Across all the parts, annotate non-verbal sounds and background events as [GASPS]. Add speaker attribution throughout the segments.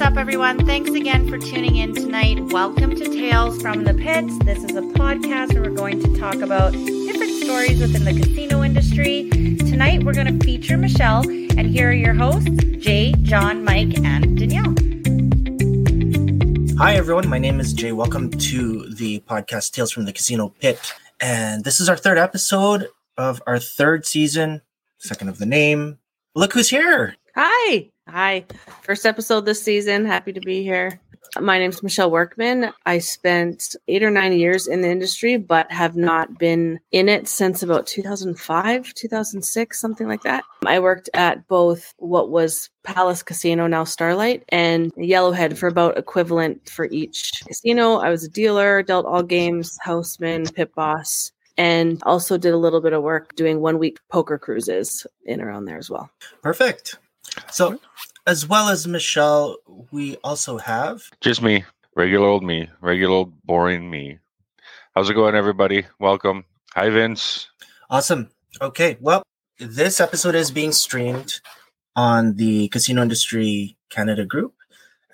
Speaker 1: What's up, everyone? Thanks again for tuning in tonight. Welcome to Tales from the Pits. This is a podcast where we're going to talk about different stories within the casino industry. Tonight, we're going to feature Michelle, and here are your hosts Jay, John, Mike, and Danielle.
Speaker 2: Hi, everyone. My name is Jay. Welcome to the podcast Tales from the Casino Pit. And this is our third episode of our third season, second of the name. Look who's here.
Speaker 3: Hi. Hi. First episode this season. Happy to be here. My name's Michelle Workman. I spent eight or nine years in the industry, but have not been in it since about 2005, 2006, something like that. I worked at both what was Palace Casino, now Starlight, and Yellowhead for about equivalent for each casino. I was a dealer, dealt all games, houseman, pit boss, and also did a little bit of work doing one week poker cruises in around there as well.
Speaker 2: Perfect. So, as well as Michelle, we also have
Speaker 4: Just me, regular old me, regular old boring me. How's it going, everybody? Welcome. Hi, Vince.
Speaker 2: Awesome. Okay. Well, this episode is being streamed on the Casino Industry Canada group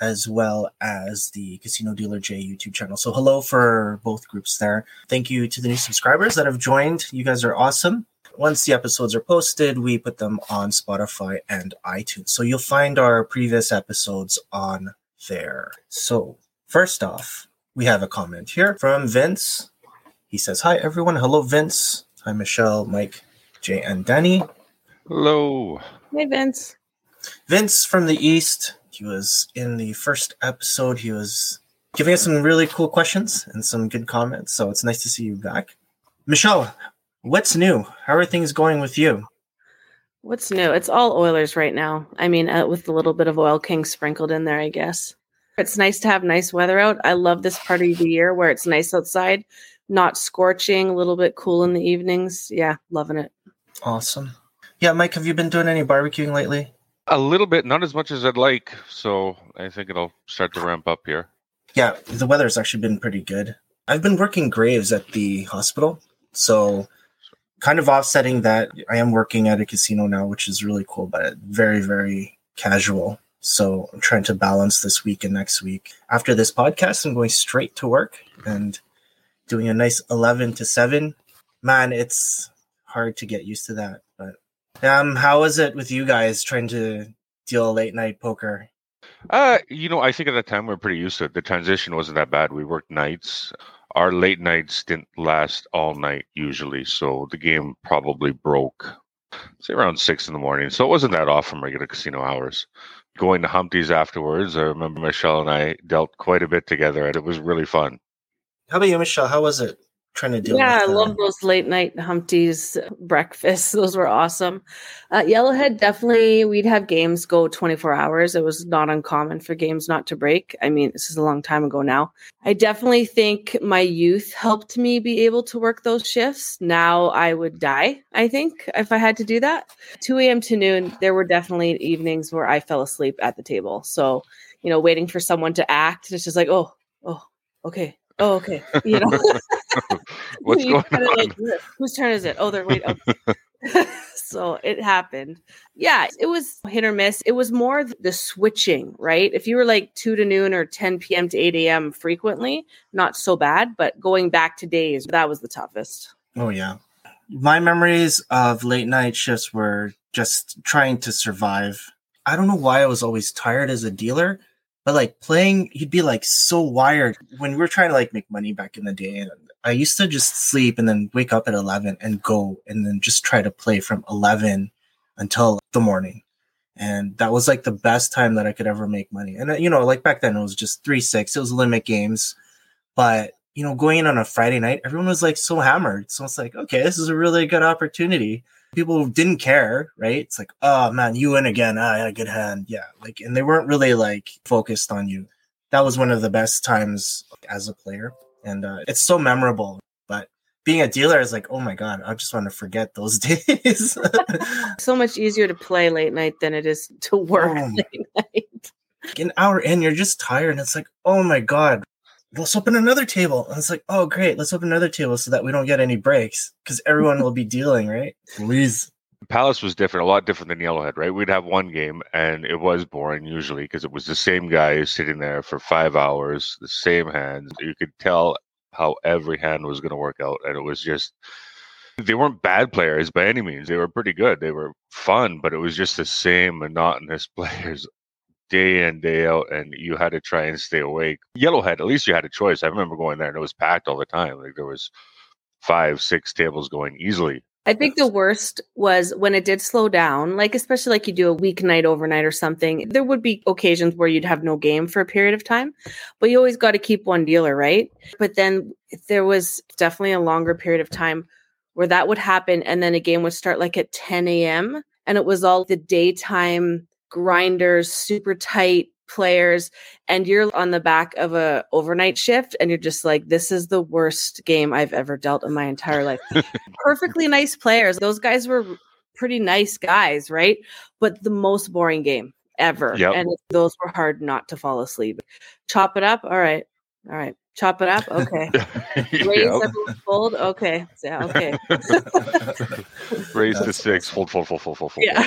Speaker 2: as well as the Casino Dealer J YouTube channel. So, hello for both groups there. Thank you to the new subscribers that have joined. You guys are awesome. Once the episodes are posted, we put them on Spotify and iTunes. So, you'll find our previous episodes on there. So, first off, we have a comment here from Vince. He says, Hi, everyone. Hello, Vince. Hi, Michelle, Mike, Jay, and Danny.
Speaker 4: Hello.
Speaker 3: Hey, Vince.
Speaker 2: Vince from the East. He was in the first episode. He was giving us some really cool questions and some good comments. So it's nice to see you back. Michelle, what's new? How are things going with you?
Speaker 3: What's new? It's all Oilers right now. I mean, uh, with a little bit of Oil King sprinkled in there, I guess. It's nice to have nice weather out. I love this part of the year where it's nice outside, not scorching, a little bit cool in the evenings. Yeah, loving it.
Speaker 2: Awesome. Yeah, Mike, have you been doing any barbecuing lately?
Speaker 4: A little bit, not as much as I'd like. So I think it'll start to ramp up here.
Speaker 2: Yeah, the weather's actually been pretty good. I've been working graves at the hospital. So kind of offsetting that, I am working at a casino now, which is really cool, but very, very casual. So I'm trying to balance this week and next week. After this podcast, I'm going straight to work and doing a nice 11 to 7. Man, it's hard to get used to that. But um, how is it with you guys trying to deal late night poker?
Speaker 4: Uh, you know, I think at the time we are pretty used to it. The transition wasn't that bad. We worked nights. Our late nights didn't last all night usually, so the game probably broke say around six in the morning. So it wasn't that off from regular casino hours. Going to Humpty's afterwards, I remember Michelle and I dealt quite a bit together, and it was really fun.
Speaker 2: How about you, Michelle? How was it trying to deal
Speaker 3: yeah, I
Speaker 2: uh,
Speaker 3: love those late night Humpty's breakfasts. [LAUGHS] Those were awesome. Uh, Yellowhead, definitely, we'd have games go 24 hours. It was not uncommon for games not to break. I mean, this is a long time ago now. I definitely think my youth helped me be able to work those shifts. Now I would die, I think, if I had to do that. 2 a.m. to noon, there were definitely evenings where I fell asleep at the table. So, you know, waiting for someone to act, it's just like, oh, oh, okay. Oh, okay. You know, [LAUGHS] [LAUGHS] [LAUGHS]
Speaker 4: What's
Speaker 3: You
Speaker 4: going on?
Speaker 3: like, whose turn is it? Oh, they're waiting. oh. [LAUGHS] so it happened. Yeah, it was hit or miss. It was more the switching, right? If you were like 2 to noon or 10 p.m. to 8 a.m. frequently, not so bad. But going back to days, that was the toughest.
Speaker 2: Oh yeah. My memories of late night shifts were just trying to survive. I don't know why I was always tired as a dealer, but like playing, you'd be like so wired when we were trying to like make money back in the day. And I used to just sleep and then wake up at 11 and go and then just try to play from 11 until the morning. And that was like the best time that I could ever make money. And uh, you know, like back then it was just three, six, it was limit games, but you know, going in on a Friday night, everyone was like so hammered. So it's like, okay, this is a really good opportunity. People didn't care, right? It's like, oh man, you win again. I had a good hand. Yeah. Like, and they weren't really like focused on you. That was one of the best times as a player. And uh, it's so memorable. But being a dealer is like, oh my God, I just want to forget those [LAUGHS] days. [LAUGHS]
Speaker 3: So much easier to play late night than it is to work
Speaker 2: Oh.
Speaker 3: late [LAUGHS] night.
Speaker 2: An hour in, you're just tired. And it's like, oh my God, let's open another table. And it's like, oh, great, let's open another table so that we don't get any breaks because everyone will be [LAUGHS] dealing, right? Please.
Speaker 4: Palace was different, a lot different than Yellowhead, right? We'd have one game and it was boring usually because it was the same guy sitting there for five hours, the same hands. You could tell how every hand was going to work out. And it was just, they weren't bad players by any means. They were pretty good. They were fun, but it was just the same monotonous [LAUGHS] players day in, day out. And you had to try and stay awake. Yellowhead, at least you had a choice. I remember going there and it was packed all the time. Like there was five, six tables going easily
Speaker 3: I think the worst was when it did slow down, like especially like you do a weeknight overnight or something. There would be occasions where you'd have no game for a period of time, but you always got to keep one dealer, right? But then there was definitely a longer period of time where that would happen, and then a game would start like at 10 a.m. and it was all the daytime grinders, super tight players and you're on the back of a overnight shift and you're just like this is the worst game i've ever dealt in my entire life. [LAUGHS] Perfectly nice players. Those guys were pretty nice guys right? But the most boring game ever
Speaker 4: Yep.
Speaker 3: and those were hard not to fall asleep. Chop it up? All right. All right chop it up okay [LAUGHS] [LAUGHS] raise
Speaker 4: Yep.
Speaker 3: everyone fold okay yeah okay [LAUGHS]
Speaker 4: Raise to six, fold, fold, fold, fold, fold, fold.
Speaker 3: Yeah.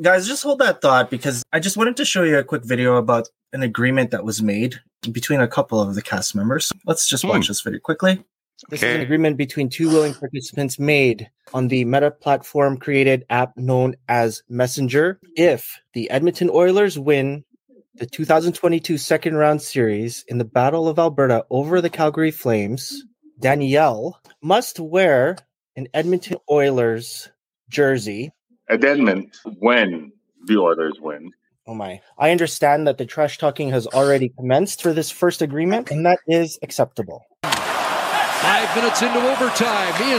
Speaker 2: Guys, just hold that thought because I just wanted to show you a quick video about an agreement that was made between a couple of the cast members. Let's just watch
Speaker 4: Hmm.
Speaker 2: this video quickly. This is an agreement between two willing participants made on the meta platform created app known as Messenger. If the Edmonton Oilers win the 2022 second round series in the Battle of Alberta over the Calgary Flames, Danielle must wear an Edmonton Oilers jersey
Speaker 5: at Edmond when the Oilers win.
Speaker 2: Oh my. I understand that the trash talking has already commenced for this first agreement, and that is acceptable.
Speaker 6: Five minutes into overtime in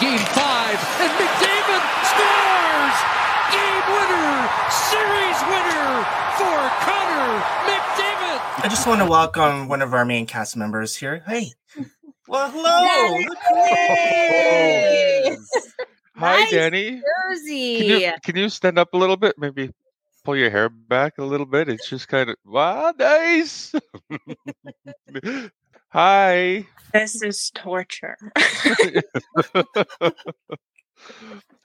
Speaker 6: game five, and McDavid scores! Game winner, series winner for Connor McDavid!
Speaker 2: I just want to welcome one of our main cast members here. Hey. [LAUGHS] Well, hello. Look who it is.
Speaker 4: Hi,
Speaker 3: Nice
Speaker 4: Danny.
Speaker 3: jersey
Speaker 4: Can you, can you stand up a little bit? Maybe pull your hair back a little bit. It's just kind of wow, nice. [LAUGHS] Hi.
Speaker 7: This is torture. [LAUGHS]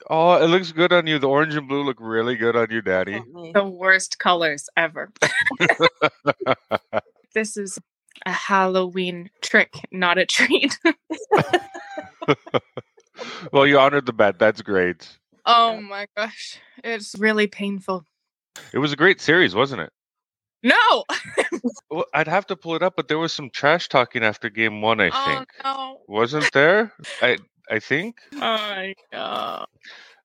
Speaker 4: oh, it looks good on you. The orange and blue look really good on you, Daddy.
Speaker 7: the worst colors ever. [LAUGHS] this is a Halloween trick, not a treat. [LAUGHS]
Speaker 4: well, you honored the bet. That's great.
Speaker 7: oh my gosh. It's really painful.
Speaker 4: It was a great series, wasn't it?
Speaker 7: No.
Speaker 4: Well, I'd have to pull it up, but there was some trash talking after game one. I
Speaker 7: Oh
Speaker 4: think
Speaker 7: no.
Speaker 4: wasn't there? I I think
Speaker 7: Oh my god.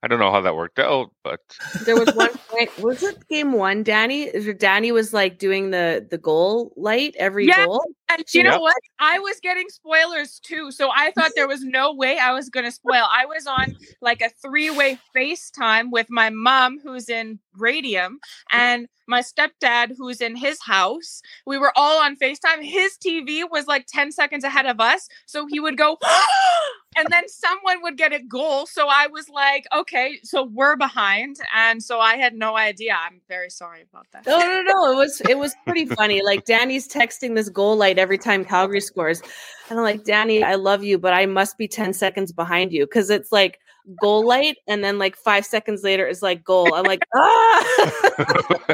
Speaker 4: I don't know how that worked out, but
Speaker 3: there was one [LAUGHS] point was it game one danny danny was like doing the the goal light every
Speaker 7: Yeah.
Speaker 3: goal
Speaker 7: And you
Speaker 4: Yep.
Speaker 7: know what? I was getting spoilers too. So I thought there was no way I was going to spoil. I was on like a three way FaceTime with my mom, who's in Radium, and my stepdad, who's in his house. We were all on FaceTime. His TV was like 10 seconds ahead of us. So he would go, [GASPS] and then someone would get a goal. So I was like, okay, so we're behind. And so I had no idea. I'm very sorry about that.
Speaker 3: no no no it was it was pretty funny like danny's texting this goal light every time calgary scores and i'm like danny i love you but i must be 10 seconds behind you because it's like goal light and then like five seconds later is like goal i'm like [LAUGHS] ah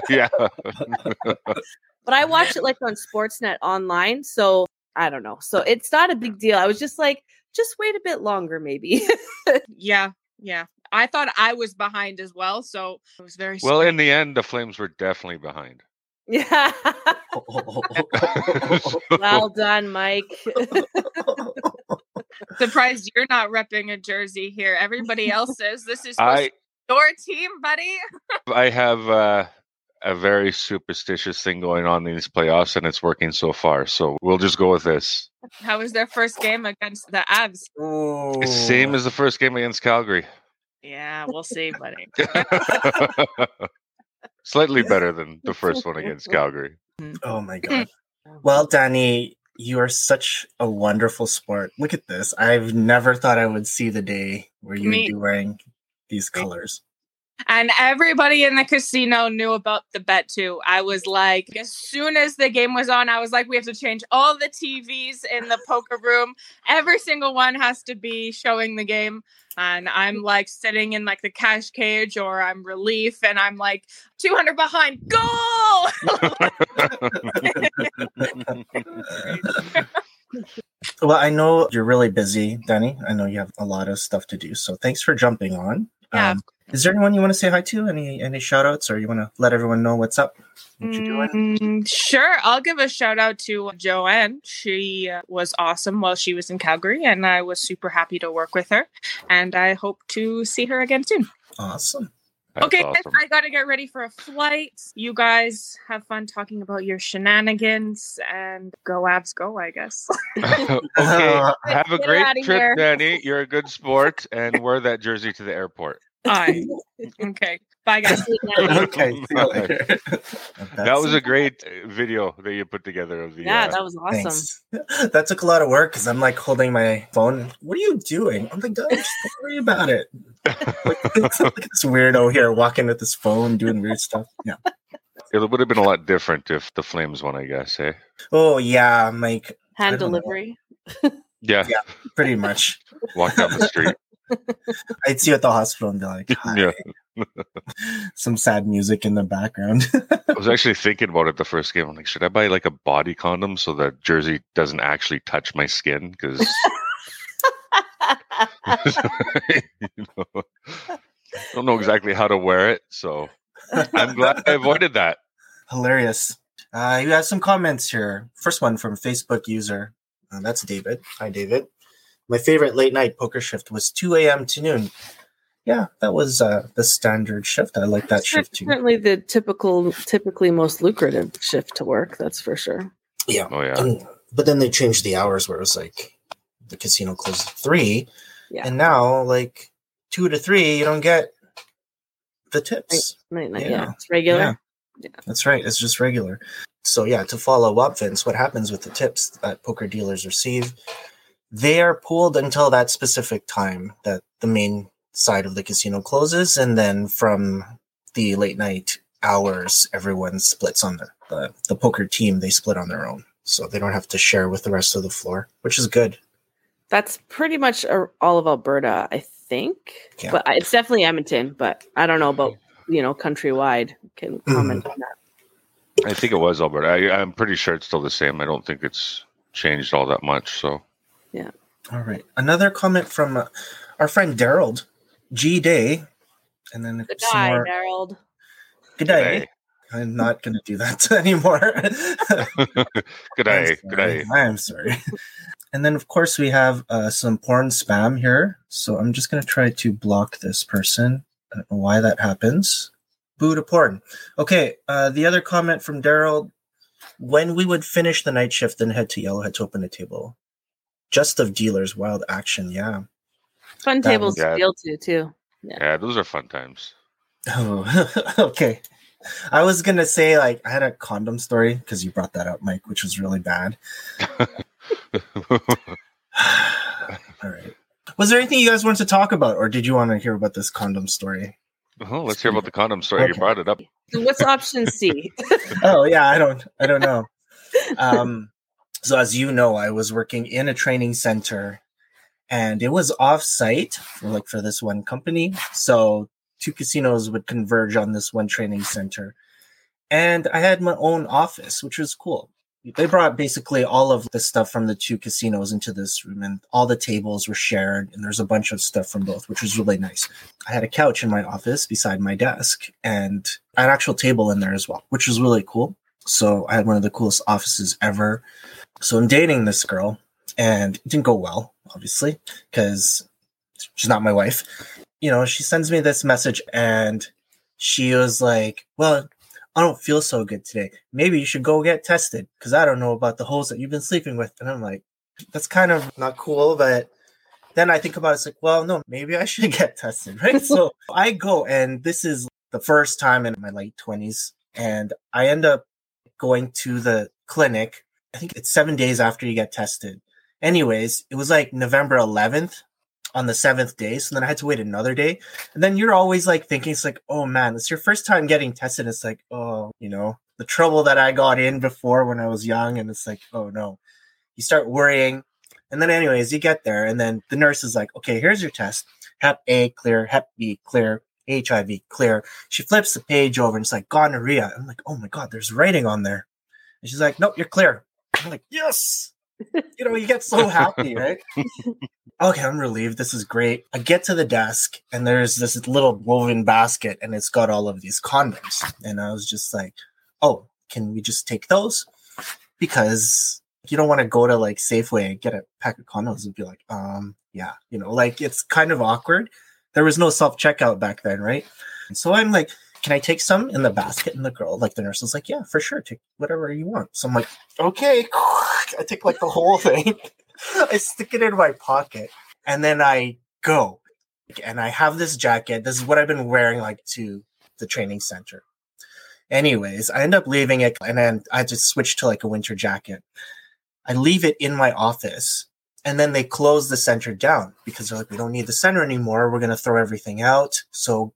Speaker 4: yeah.
Speaker 3: but I watch it like on Sportsnet online, so I don't know. So it's not a big deal. I was just like, just wait a bit longer, maybe. [LAUGHS]
Speaker 7: Yeah, yeah. I thought I was behind as well, so it was very
Speaker 4: well,
Speaker 7: strange.
Speaker 4: in the end, the Flames were definitely behind.
Speaker 3: yeah. [LAUGHS] well done, Mike.
Speaker 7: Surprised you're not repping a jersey here. Everybody else [LAUGHS] is. This is
Speaker 4: I
Speaker 7: your team, buddy.
Speaker 4: I have uh, a very superstitious thing going on in these playoffs, and it's working so far. So we'll just go with this.
Speaker 7: How was their first game against the Avs?
Speaker 2: Oh.
Speaker 4: Same as the first game against Calgary.
Speaker 7: Yeah, we'll see, buddy. [LAUGHS]
Speaker 4: Slightly better than the first one against [LAUGHS] Calgary.
Speaker 2: Oh my god. Well, Danny, you are such a wonderful sport. Look at this. I've never thought I would see the day where you
Speaker 7: Me-
Speaker 2: would be wearing these colors.
Speaker 7: And everybody in the casino knew about the bet too. I was like, as soon as the game was on, I was like, we have to change all the TVs in the poker room. Every single one has to be showing the game. And I'm like sitting in like the cash cage or I'm relief and I'm like 200 behind, goal! [LAUGHS]
Speaker 2: Well, I know you're really busy, Danny. I know you have a lot of stuff to do. So thanks for jumping on.
Speaker 7: Yeah.
Speaker 2: Um, is there anyone you want to say hi to? Any any shout outs or you want to let everyone know what's up? What you doing?
Speaker 7: Mm, sure. I'll give a shout out to Joanne. She uh, was awesome while she was in Calgary, and I was super happy to work with her. And I hope to see her again soon.
Speaker 2: Awesome.
Speaker 4: That's
Speaker 7: okay,
Speaker 4: awesome.
Speaker 7: I got to get ready for a flight. You guys have fun talking about your shenanigans and go Avs go, I guess. [LAUGHS] [LAUGHS] [LAUGHS]
Speaker 4: okay.
Speaker 2: Uh,
Speaker 4: Have a great trip,
Speaker 7: here.
Speaker 4: Danny. You're a good sport, and wear that jersey to the airport.
Speaker 7: Aye. okay. Bye, guys.
Speaker 2: okay. see you later.
Speaker 4: That was a great uh, video that you put together of the.
Speaker 3: Yeah,
Speaker 4: uh,
Speaker 3: that was awesome.
Speaker 2: Thanks. That took a lot of work because I'm like holding my phone. What are you doing? I'm like, "Guys, don't worry about it. [LAUGHS] Like, look at this weirdo here walking with his phone, doing weird stuff. Yeah.
Speaker 4: it would have been a lot different if the Flames won, I guess. Eh?
Speaker 2: Oh yeah, I'm like
Speaker 3: Hand
Speaker 2: I know.
Speaker 3: delivery.
Speaker 4: Yeah.
Speaker 2: Yeah. pretty much.
Speaker 4: Walk down the street. [LAUGHS]
Speaker 2: I'd see you at the hospital and be like, [LAUGHS] Hi.
Speaker 4: Yeah.
Speaker 2: some sad music in the background.
Speaker 4: I was actually thinking about it the first game. I'm like, should I buy like a body condom so that jersey doesn't actually touch my skin? Because you know, I don't know exactly how to wear it, so I'm glad I avoided that. [LAUGHS]
Speaker 2: Hilarious. Uh, you have some comments here. First one from Facebook user. Uh, that's David. Hi, David. My favorite late night poker shift was 2 a.m. to noon. Yeah, that was uh, the standard shift. I like that shift too.
Speaker 3: Certainly the typical, typically most lucrative shift to work. That's for sure.
Speaker 2: Yeah.
Speaker 4: Oh yeah,
Speaker 2: Um, but then they changed the hours where it was like the casino closed at three,
Speaker 3: Yeah.
Speaker 2: and now like two to three, you don't get the tips.
Speaker 3: Night, night,
Speaker 2: Yeah.
Speaker 3: yeah. it's regular.
Speaker 2: Yeah. That's right. It's just regular. So yeah, to follow up, Vince, what happens with the tips that poker dealers receive? They are pooled until that specific time that the main side of the casino closes, and then from the late night hours, everyone splits on the the, the poker team. They split on their own, so they don't have to share with the rest of the floor, which is good.
Speaker 3: That's pretty much uh, all of Alberta, I think.
Speaker 2: Yeah.
Speaker 3: But it's definitely Edmonton. But I don't know about you know countrywide. Can
Speaker 2: Mm-hmm.
Speaker 3: comment on that.
Speaker 4: I think it was Alberta. I, I'm pretty sure it's still the same. I don't think it's changed all that much. So yeah.
Speaker 2: All right. Another comment from uh, our friend Daryl G Day, and then
Speaker 3: Good
Speaker 2: some
Speaker 3: eye,
Speaker 2: more.
Speaker 3: Harold.
Speaker 2: Good day. I'm not going to do that anymore.
Speaker 4: good day, good day.
Speaker 2: I'm sorry. And then, of course, we have uh, some porn spam here. So I'm just going to try to block this person. I don't know why that happens. Boo to porn. Okay. Uh, the other comment from Daryl when we would finish the night shift and head to Yellowhead to open a table. Just of dealers, wild action. Yeah.
Speaker 3: Fun
Speaker 2: That
Speaker 3: tables to deal to too.
Speaker 4: Yeah, those are fun times.
Speaker 2: Oh, [LAUGHS] okay. I was going to say, like, I had a condom story because you brought that up, Mike, which was really bad. [LAUGHS] All right. Was there anything you guys wanted to talk about, or did you want to hear about this condom story?
Speaker 4: well, let's hear about the condom story. You brought it up.
Speaker 3: So what's option C? [LAUGHS]
Speaker 2: Oh yeah, I don't, I don't know. [LAUGHS] Um, so as you know, I was working in a training center, and it was off-site, for, like for this one company. So two casinos would converge on this one training center, and I had my own office, which was cool. They brought basically all of the stuff from the two casinos into this room, and all the tables were shared, and there's a bunch of stuff from both, which was really nice. I had a couch in my office beside my desk, and an actual table in there as well, which was really cool. So I had one of the coolest offices ever. So I'm dating this girl, and it didn't go well, obviously, because she's not my wife. You know, she sends me this message, and she was like, "Well, I don't feel so good today. Maybe you should go get tested because I don't know about the holes that you've been sleeping with." And I'm like, "That's kind of not cool," but then I think about it, it's like, well, no, maybe I should [LAUGHS] get tested, right? so [LAUGHS] I go, and this is the first time in my late 20s, and I end up going to the clinic. I think it's seven days after you get tested. Anyways, it was like November 11th on the seventh day. So then I had to wait another day. And then you're always like thinking, it's like, oh man, it's your first time getting tested. It's like, oh, you know, the trouble that I got in before when I was young. And it's like, oh no. You start worrying. And then, anyways, you get there. And then the nurse is like, okay, here's your test Hep A clear, Hep B clear, HIV clear. She flips the page over and it's like gonorrhea. I'm like, oh my God, there's writing on there. And she's like, nope, you're clear. I'm like, yes. [LAUGHS] you know, you get so happy, [LAUGHS] right? okay, I'm relieved. This is great. I get to the desk and there's this little woven basket and it's got all of these condoms. And I was just like, oh, can we just take those? Because you don't want to go to like Safeway and get a pack of condoms and be like, um, yeah, you know, like it's kind of awkward. There was no self checkout back then, right? So I'm like, can I take some in the basket? And the girl, like the nurse was like, yeah, for sure. Take whatever you want. So I'm like, okay. [LAUGHS] I take like the whole thing. [LAUGHS] I stick it in my pocket and then I go. And I have this jacket. This is what I've been wearing like to the training center. Anyways, I end up leaving it and then I just switch to like a winter jacket. I leave it in my office and then they close the center down because they're like, we don't need the center anymore. We're going to throw everything out. So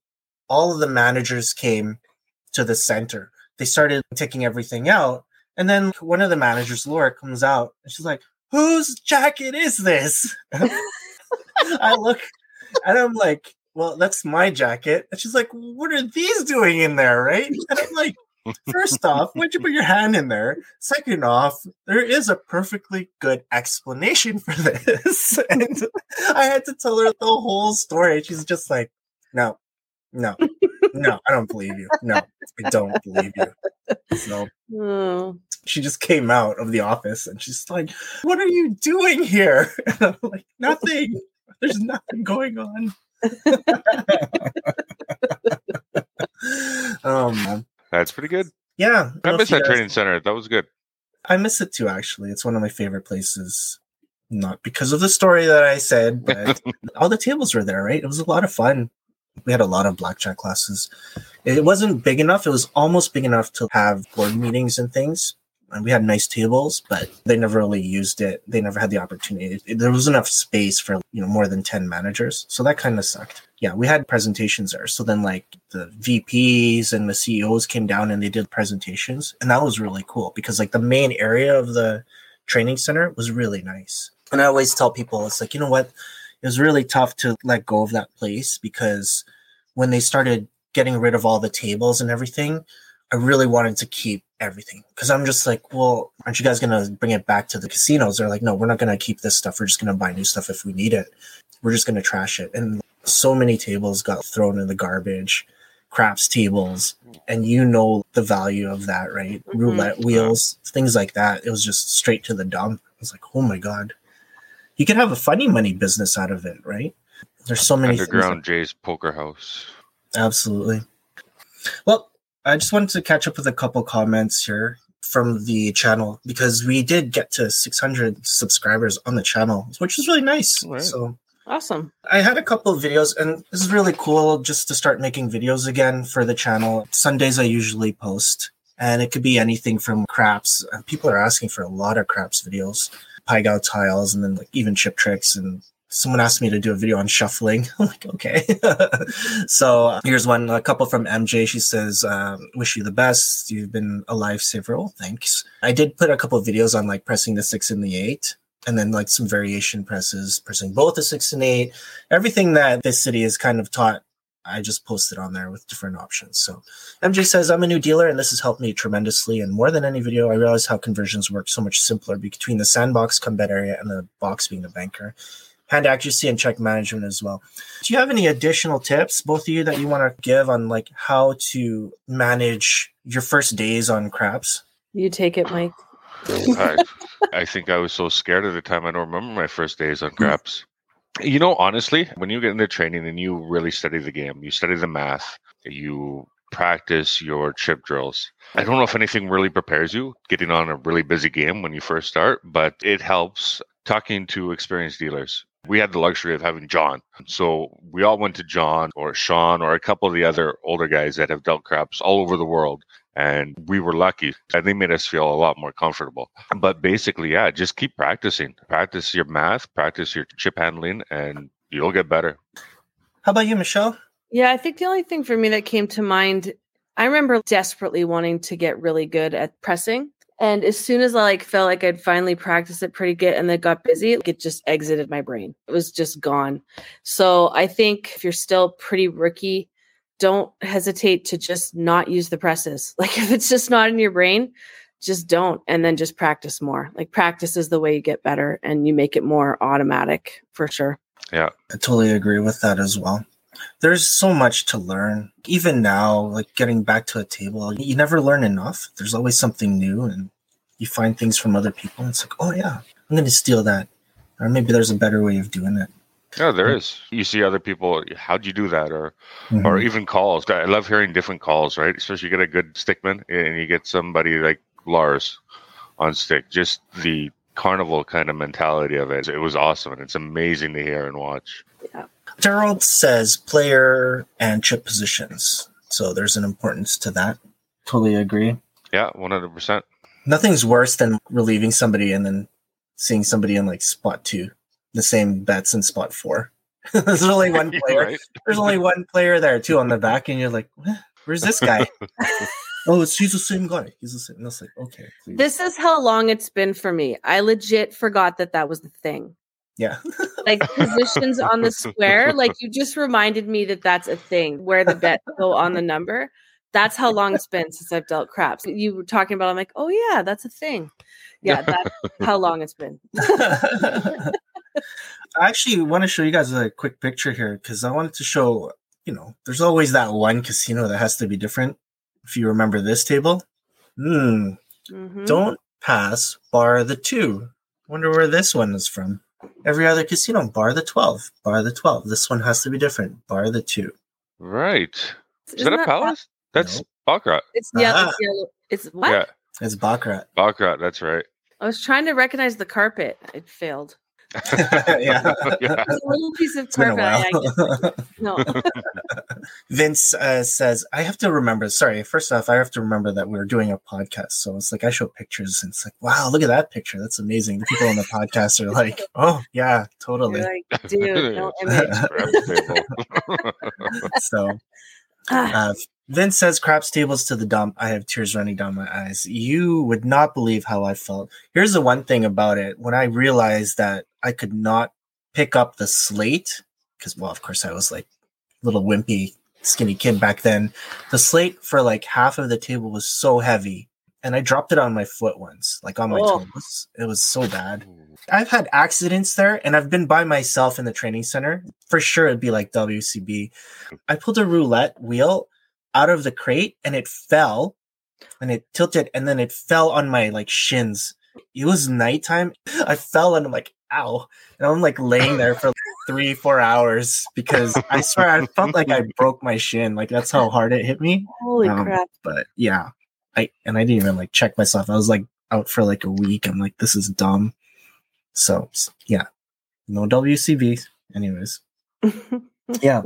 Speaker 2: all of the managers came to the center. They started taking everything out. And then one of the managers, Laura, comes out and she's like, Whose jacket is this? [LAUGHS] I look and I'm like, Well, that's my jacket. And she's like, What are these doing in there? Right. And I'm like, First off, why'd you put your hand in there? Second off, there is a perfectly good explanation for this. [LAUGHS] and I had to tell her the whole story. She's just like, No, no, no, I don't believe you. No, I don't believe you. So [LAUGHS]
Speaker 3: Oh.
Speaker 2: she just came out of the office and she's like, What are you doing here? [LAUGHS] And I'm like, Nothing. There's nothing going on. [LAUGHS] oh man.
Speaker 4: That's pretty good.
Speaker 2: Yeah.
Speaker 4: I
Speaker 2: don't
Speaker 4: miss that training center. That was good.
Speaker 2: I miss it too, actually. It's one of my favorite places. Not because of the story that I said, but all the tables were there, right? It was a lot of fun. We had a lot of blackjack classes. It wasn't big enough. It was almost big enough to have board meetings and things. And we had nice tables, but they never really used it. They never had the opportunity. There was enough space for you know more than ten managers, so that kind of sucked. Yeah, we had presentations there. So then, like the VPs and the CEOs came down and they did presentations, and that was really cool because like the main area of the training center was really nice. And I always tell people, it's like you know what, it was really tough to let go of that place because when they started getting rid of all the tables and everything, I really wanted to keep everything because I'm just like, well, aren't you guys gonna bring it back to the casinos? They're like, no, we're not gonna keep this stuff. We're just gonna buy new stuff if we need it. We're just gonna trash it. And so many tables got thrown in the garbage, craps tables, and you know the value of that, right?
Speaker 3: Mhm.
Speaker 2: Roulette wheels, things like that. It was just straight to the dump. I was like, oh my god, you could have a funny money business out of it, right? There's so many things
Speaker 4: Underground Jay's Poker House.
Speaker 2: Absolutely. Well, I just wanted to catch up with a couple comments here from the channel because we did get to 600 subscribers on the channel, which is really nice.
Speaker 4: Right.
Speaker 2: So
Speaker 3: Awesome.
Speaker 2: I had a couple of videos, and this is really cool just to start making videos again for the channel. Sundays, I usually post, and it could be anything from craps. Uh, People are asking for a lot of craps videos, gow tiles, and then like even chip tricks. And someone asked me to do a video on shuffling. [LAUGHS] I'm like, okay. [LAUGHS] so here's one, a couple from MJ. She says, um, "Wish you the best. You've been a lifesaver." Oh, thanks. I did put a couple of videos on like pressing the six and the eight and then like some variation presses, pressing both the six and eight, everything that this city has kind of taught. I just posted on there with different options. So MJ says, I'm a new dealer and this has helped me tremendously. And more than any video, I realized how conversions work so much simpler between the sandbox combat area and the box being the banker. Hand accuracy and check management as well. Do you have any additional tips, both of you, that you want to give on like how to manage your first days on craps?
Speaker 3: You take it, Mike.
Speaker 4: I, I think I was so scared at the time. I don't remember my first days on [LAUGHS] craps. You know, honestly, when you get into training and you really study the game, you study the math, you practice your chip drills. I don't know if anything really prepares you getting on a really busy game when you first start, but it helps talking to experienced dealers. We had the luxury of having John. So we all went to John or Sean or a couple of the other older guys that have dealt craps all over the world and we were lucky and they made us feel a lot more comfortable but basically yeah just keep practicing practice your math practice your chip handling and you'll get better.
Speaker 2: How about you, Michelle?
Speaker 3: Yeah, I think the only thing for me that came to mind, I remember desperately wanting to get really good at pressing. And as soon as I like felt like I'd finally practiced it pretty good and then got busy, like, it just exited my brain. It was just gone. So I think if you're still pretty rookie, don't hesitate to just not use the presses. [LAUGHS] Like if it's just not in your brain, just don't and then just practice more. Like practice is the way you get better and you make it more automatic for sure.
Speaker 4: Yeah.
Speaker 2: I totally agree with that as well. There's so much to learn. Even now, like getting back to a table, you never learn enough. There's always something new and you find things from other people. And it's like, oh yeah, I'm going to steal that. Or maybe there's a better way of doing it.
Speaker 4: Yeah, there is. You see other people, how'd you do that? Or
Speaker 2: Mhm.
Speaker 4: or even calls. I love hearing different calls, right? Especially you get a good stickman and you get somebody like Lars on stick. Just the carnival kind of mentality of it. It was awesome and it's amazing to hear and watch. Yeah.
Speaker 2: Gerald says player and chip positions. So there's an importance to that. Totally agree.
Speaker 4: Yeah, one hundred percent.
Speaker 2: Nothing's worse than relieving somebody and then seeing somebody in like spot two, the same bets in spot four. [LAUGHS] There's only [LAUGHS] one player.
Speaker 4: Right?
Speaker 2: There's only one player there too on the back, and you're like, where's this guy? [LAUGHS] oh, it's he's the same guy. He's the same. And it's like, okay, please.
Speaker 3: This is how long it's been for me. I legit forgot that that was the thing.
Speaker 2: yeah.
Speaker 3: Like positions on the square, like you just reminded me that that's a thing where the bets go on the number. That's how long it's been since I've dealt craps. You were talking about, I'm like, oh yeah, that's a thing. Yeah, that's how long it's been.
Speaker 2: I actually want to show you guys a quick picture here because I wanted to show, you know, there's always that one casino that has to be different. If you remember this table, hmm,
Speaker 3: Mhm.
Speaker 2: don't pass bar the two. Wonder where this one is from. Every other casino, bar the 12, bar the 12. This one has to be different, bar the two.
Speaker 4: Right. Is
Speaker 3: Isn't
Speaker 4: that a palace? That's
Speaker 2: No.
Speaker 4: Baccarat.
Speaker 3: It's yeah,
Speaker 2: Ah.
Speaker 3: it's yellow. It's what?
Speaker 4: Yeah,
Speaker 2: It's Baccarat.
Speaker 4: Baccarat. That's right.
Speaker 3: I was trying to recognize the carpet. It failed. [LAUGHS]
Speaker 2: yeah. [LAUGHS]
Speaker 4: yeah.
Speaker 3: A little piece of
Speaker 2: It's been a
Speaker 3: carpet. I- I
Speaker 2: while.
Speaker 3: guess- [LAUGHS] no.
Speaker 2: Vince uh, says, I have to remember. Sorry, first off, I have to remember that we're doing a podcast. So it's like I show pictures and it's like, wow, look at that picture. That's amazing. The people on the podcast are like, oh, yeah, totally.
Speaker 3: You're like, dude, no image.
Speaker 2: So
Speaker 3: Ah,
Speaker 2: uh, Vince says, craps tables to the dump. I have tears running down my eyes. You would not believe how I felt. Here's the one thing about it. When I realized that I could not pick up the slate, because, well, of course, I was like little wimpy, skinny kid back then. The slate for like half of the table was so heavy. And I dropped it on my foot once, like on my
Speaker 3: Oh.
Speaker 2: toes. It was so bad. I've had accidents there and I've been by myself in the training center. For sure, it'd be like WCB. I pulled a roulette wheel out of the crate and it fell and it tilted and then it fell on my like shins. It was nighttime. I fell and I'm like, ow. And I'm like laying there for like three, four hours because I [LAUGHS] swear I felt like I broke my shin. Like that's how hard it hit me.
Speaker 3: holy
Speaker 2: um,
Speaker 3: crap.
Speaker 2: But yeah, I and I didn't even like check myself. I was like out for like a week. I'm like, this is dumb. So yeah, no WCB. Anyways, [LAUGHS] yeah,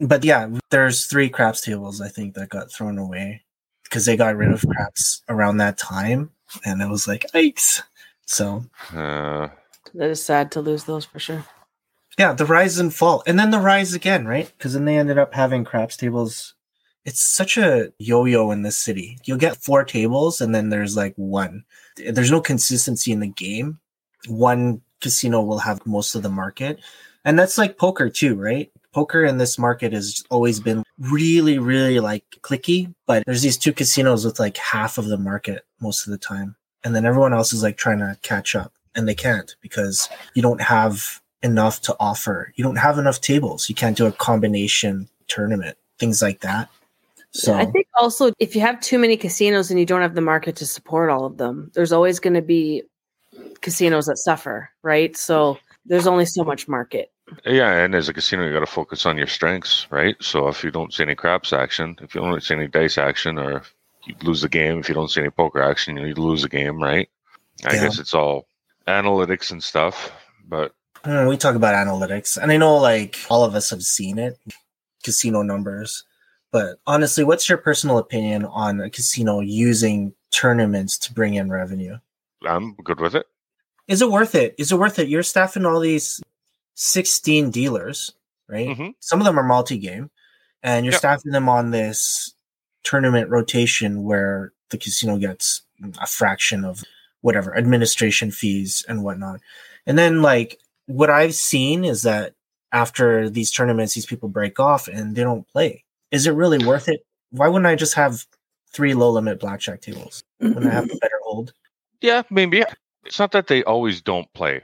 Speaker 2: but yeah, there's three craps tables I think that got thrown away because they got rid of craps around that time, and it was like, yikes. So
Speaker 4: Uh,
Speaker 3: that is sad to lose those for sure.
Speaker 2: yeah, the rise and fall, and then the rise again, right? Because then they ended up having craps tables. It's such a yo-yo in this city. You'll get four tables, and then there's like one. There's no consistency in the game. One casino will have most of the market, and that's like poker too, right? Poker in this market has always been really, really like clicky, but there's these two casinos with like half of the market most of the time, and then everyone else is like trying to catch up, and they can't because you don't have enough to offer. You don't have enough tables. You can't do a combination tournament, things like that. So
Speaker 3: I think also if you have too many casinos and you don't have the market to support all of them, there's always going to be casinos that suffer, right? So there's only so much market.
Speaker 4: yeah, and as a casino, you got to focus on your strengths, right? So if you don't see any craps action, if you don't see any dice action, or you lose the game, if you don't see any poker action, you lose the game, right? I
Speaker 2: Yeah.
Speaker 4: guess it's all analytics and stuff, but
Speaker 2: Mm, we talk about analytics, and I know like all of us have seen it, casino numbers. But honestly, what's your personal opinion on a casino using tournaments to bring in revenue?
Speaker 4: I'm good with it.
Speaker 2: Is it worth it? Is it worth it? You're staffing all these 16 dealers, right?
Speaker 4: Mhm.
Speaker 2: Some of them are multi-game, and you're
Speaker 4: Yep.
Speaker 2: staffing them on this tournament rotation where the casino gets a fraction of whatever administration fees and whatnot. And then like what I've seen is that after these tournaments, these people break off and they don't play. Is it really worth it? Why wouldn't I just have three low limit blackjack tables when I have a better hold? [CLEARS THROAT]
Speaker 4: Yeah, maybe. It's not that they always don't play.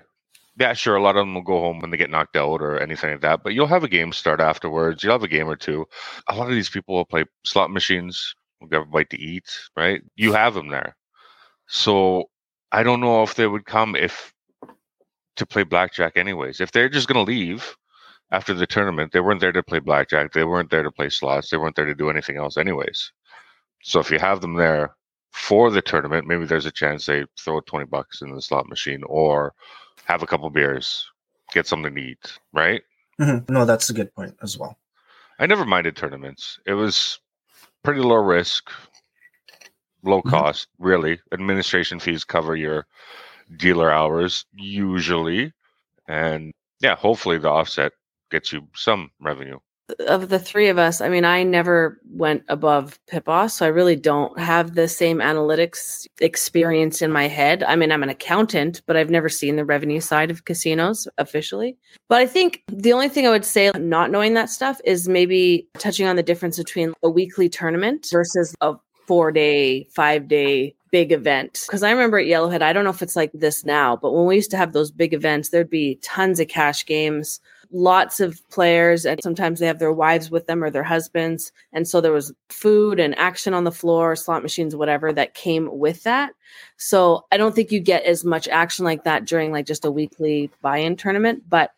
Speaker 4: Yeah, sure. A lot of them will go home when they get knocked out or anything like that. But you'll have a game start afterwards. You'll have a game or two. A lot of these people will play slot machines. Will get a bite to eat, right? You have them there. So I don't know if they would come if to play blackjack anyways. If they're just going to leave after the tournament, they weren't there to play blackjack. They weren't there to play slots. They weren't there to do anything else anyways. So if you have them there for the tournament, maybe there's a chance they throw 20 bucks in the slot machine or have a couple beers, get something to eat, right?
Speaker 2: Mhm. No, that's a good point as well.
Speaker 4: I never minded tournaments. It was pretty low risk, low
Speaker 2: Mhm.
Speaker 4: cost, really. Administration fees cover your dealer hours usually. And yeah, hopefully the offset gets you some revenue.
Speaker 3: of the three of us, I mean, I never went above pit boss, so I really don't have the same analytics experience in my head. I mean, I'm an accountant, but I've never seen the revenue side of casinos officially. But I think the only thing I would say, not knowing that stuff, is maybe touching on the difference between a weekly tournament versus a four day, five day big event. Because I remember at Yellowhead, I don't know if it's like this now, but when we used to have those big events, there'd be tons of cash games lots of players and sometimes they have their wives with them or their husbands. And so there was food and action on the floor slot machines whatever that came with that. So i don't think you get as much action like that during like just a weekly buy-in tournament but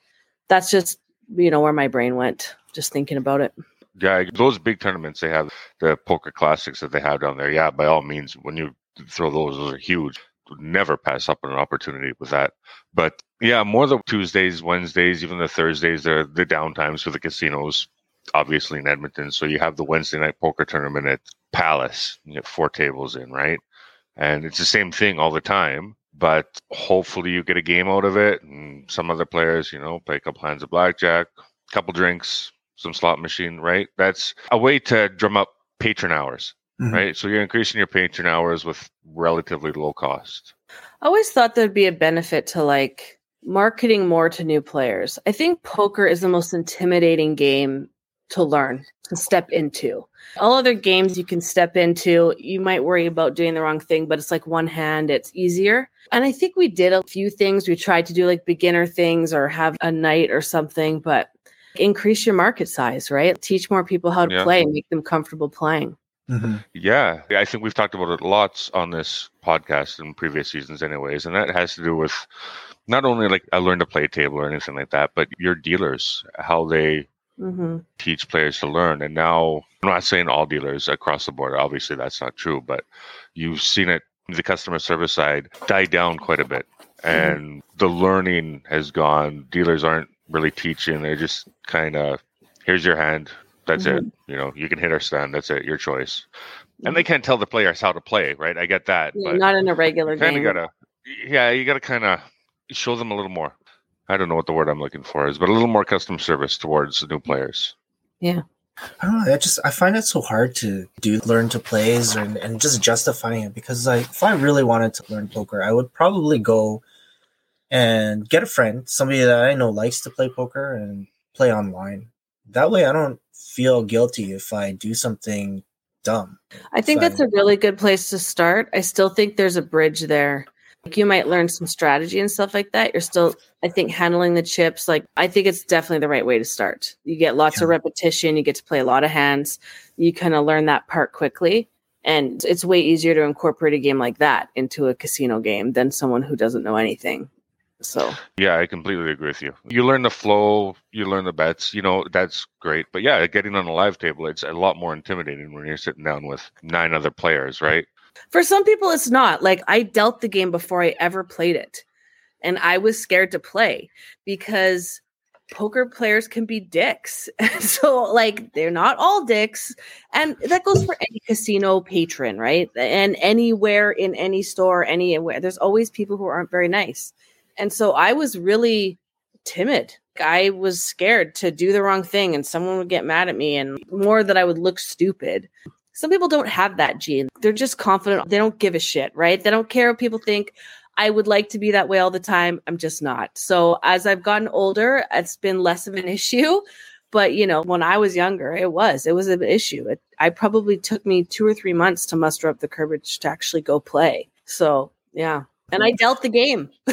Speaker 3: that's just you know where my brain went just thinking about it
Speaker 4: Yeah, those big tournaments they have the poker classics that they have down there. Yeah, by all means, when you throw those, those are huge. Never pass up on an opportunity with that. But yeah, more the Tuesdays, Wednesdays, even the Thursdays, they're the downtimes for the casinos, obviously in Edmonton. So you have the Wednesday night poker tournament at Palace. You get four tables in, right? And it's the same thing all the time. But hopefully you get a game out of it. And some other players, you know, play a couple hands of blackjack, couple drinks, some slot machine, right? That's a way to drum up patron hours,
Speaker 2: Mhm.
Speaker 4: right? So you're increasing your patron hours with relatively low cost.
Speaker 3: I always thought there'd be a benefit to like marketing more to new players. I think poker is the most intimidating game to learn, to step into. All other games you can step into, you might worry about doing the wrong thing, but it's like one hand, it's easier. And I think we did a few things. We tried to do like beginner things or have a night or something, but increase your market size, right? Teach more people how to
Speaker 4: Yeah.
Speaker 3: play and make them comfortable playing.
Speaker 2: Mhm.
Speaker 4: Yeah, I think we've talked about it lots on this podcast in previous seasons, anyways, and that has to do with not only like I learned to play table or anything like that, but your dealers, how they
Speaker 3: hmm
Speaker 4: teach players to learn. And now I'm not saying all dealers across the board. Obviously, that's not true, but you've seen it the customer service side die down quite a bit, and the learning has gone. Dealers aren't really teaching; they're just kind of here's your hand. That's it. Mm-hmm. You know, you can hit or stand. That's it. Your choice. And they mm-hmm. can't tell the players how to play, right? I get that,
Speaker 3: Yeah,
Speaker 4: but
Speaker 3: not in a regular
Speaker 4: kind of
Speaker 3: game.
Speaker 4: gotta, yeah, you gotta kind of show them a little more. I don't know what the word I'm looking for is, but a little more custom service towards the new players. Yeah.
Speaker 2: I don't know. I just I find it so hard to do learn to plays and, and just justifying it because like if I really wanted to learn poker, I would probably go and get a friend, somebody that I know likes to play poker and play online. That way I don't feel guilty if I do something dumb.
Speaker 3: I think that's a really good place to start. I still think there's a bridge there. Like you might learn some strategy and stuff like that. You're still, I think, handling the chips. Like I think it's definitely the right way to start. You get lots of repetition. You get to play a lot of hands. You kind of learn that part quickly, and it's way easier to incorporate a game like that into a casino game than someone who doesn't know anything. So
Speaker 4: Yeah, I completely agree with you. You learn the flow, you learn the bets, you know, that's great. But yeah, getting on a live table, it's a lot more intimidating when you're sitting down with nine other players, right?
Speaker 3: For some people, it's not. Like I dealt the game before I ever played it. And I was scared to play because poker players can be dicks. [LAUGHS] so, like, they're not all dicks. And that goes for any casino patron, right? And anywhere in any store, anywhere, there's always people who aren't very nice. And so I was really timid I was scared to do the wrong thing and someone would get mad at me and more that I would look stupid. Some people don't have that gene. They're just confident. They don't give a shit, right? They don't care what people think. I would like to be that way all the time. I'm just not. So as I've gotten older, it's been less of an [LAUGHS] issue. But you know, when I was younger, it was it was an issue. It, I probably took me two or three months to muster up the courage to actually go play. So yeah, and I dealt the game. [LAUGHS]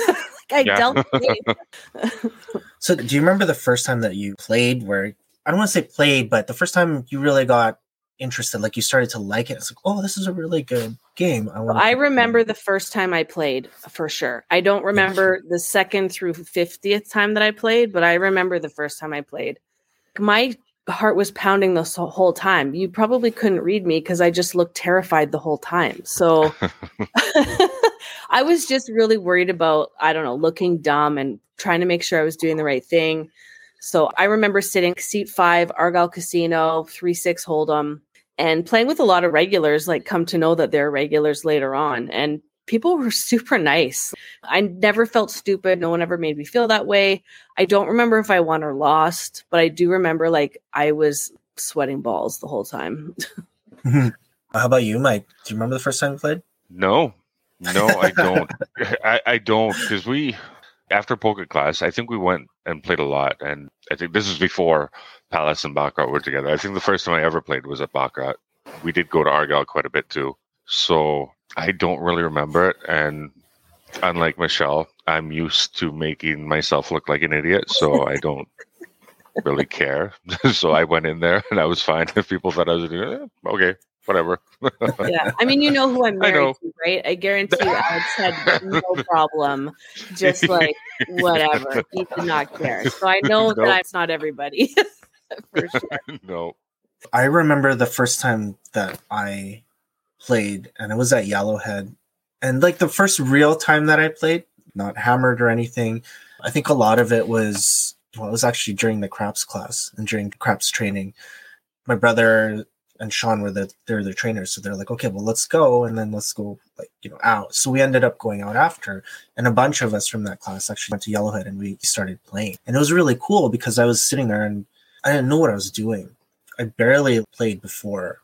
Speaker 3: like I
Speaker 4: Yeah.
Speaker 3: dealt the. [LAUGHS]
Speaker 2: So, do you remember the first time that you played? Where I don't want to say played, but the first time you really got interested, like you started to like it. It's like, oh, this is a really good game. I want.
Speaker 3: I remember the first time I played for sure. I don't remember the second through 50th time that I played, but I remember the first time I played. My heart was pounding the whole time. You probably couldn't read me because I just looked terrified the whole time. So [LAUGHS] [LAUGHS] I was just really worried about, I don't know, looking dumb and trying to make sure I was doing the right thing. So I remember sitting seat five, Argyll Casino, three six Hold'em, and playing with a lot of regulars. Like come to know that they're regulars later on, and people were [LAUGHS] super nice. I never felt stupid. No one ever made me feel that way. I don't remember if I won or lost, but I do remember like I was sweating balls the whole time. [LAUGHS] [LAUGHS]
Speaker 2: How about you, Mike? Do you remember the first time you played?
Speaker 4: No, no, I don't. [LAUGHS] I, I don't because we after poker class, I think we went and played a lot, and I think this is before Palace and Baccarat were together. I think the first time I ever played was at Baccarat. We did go to Argyll quite a bit too, so I don't really remember it. And unlike Michelle, I'm used to making myself look like an idiot, so I don't really care. [LAUGHS] so I went in there and I was fine. If [LAUGHS] people thought I was doing it, eh, okay, whatever.
Speaker 3: yeah. I mean, you know who I'm [LAUGHS] married to, right? I guarantee you Alex had [LAUGHS] no problem. Just [LAUGHS] like whatever. He did not care. So I know
Speaker 4: Nope.
Speaker 3: that it's not everybody. For sure.
Speaker 4: no.
Speaker 2: I remember the first time that I played, and it was at Yellowhead. And like the first real time that I played, not hammered or anything, I think a lot of it was, well, it was actually during the craps class and during craps training. My brother and Sean were the they're the trainers, so they're like, okay, well, let's go, and then let's go like you know out. So we ended up going out after, and a bunch of us from that class actually went to Yellowhead and we started playing, and it was really cool because I was sitting there and I didn't know what I was doing. I barely played before.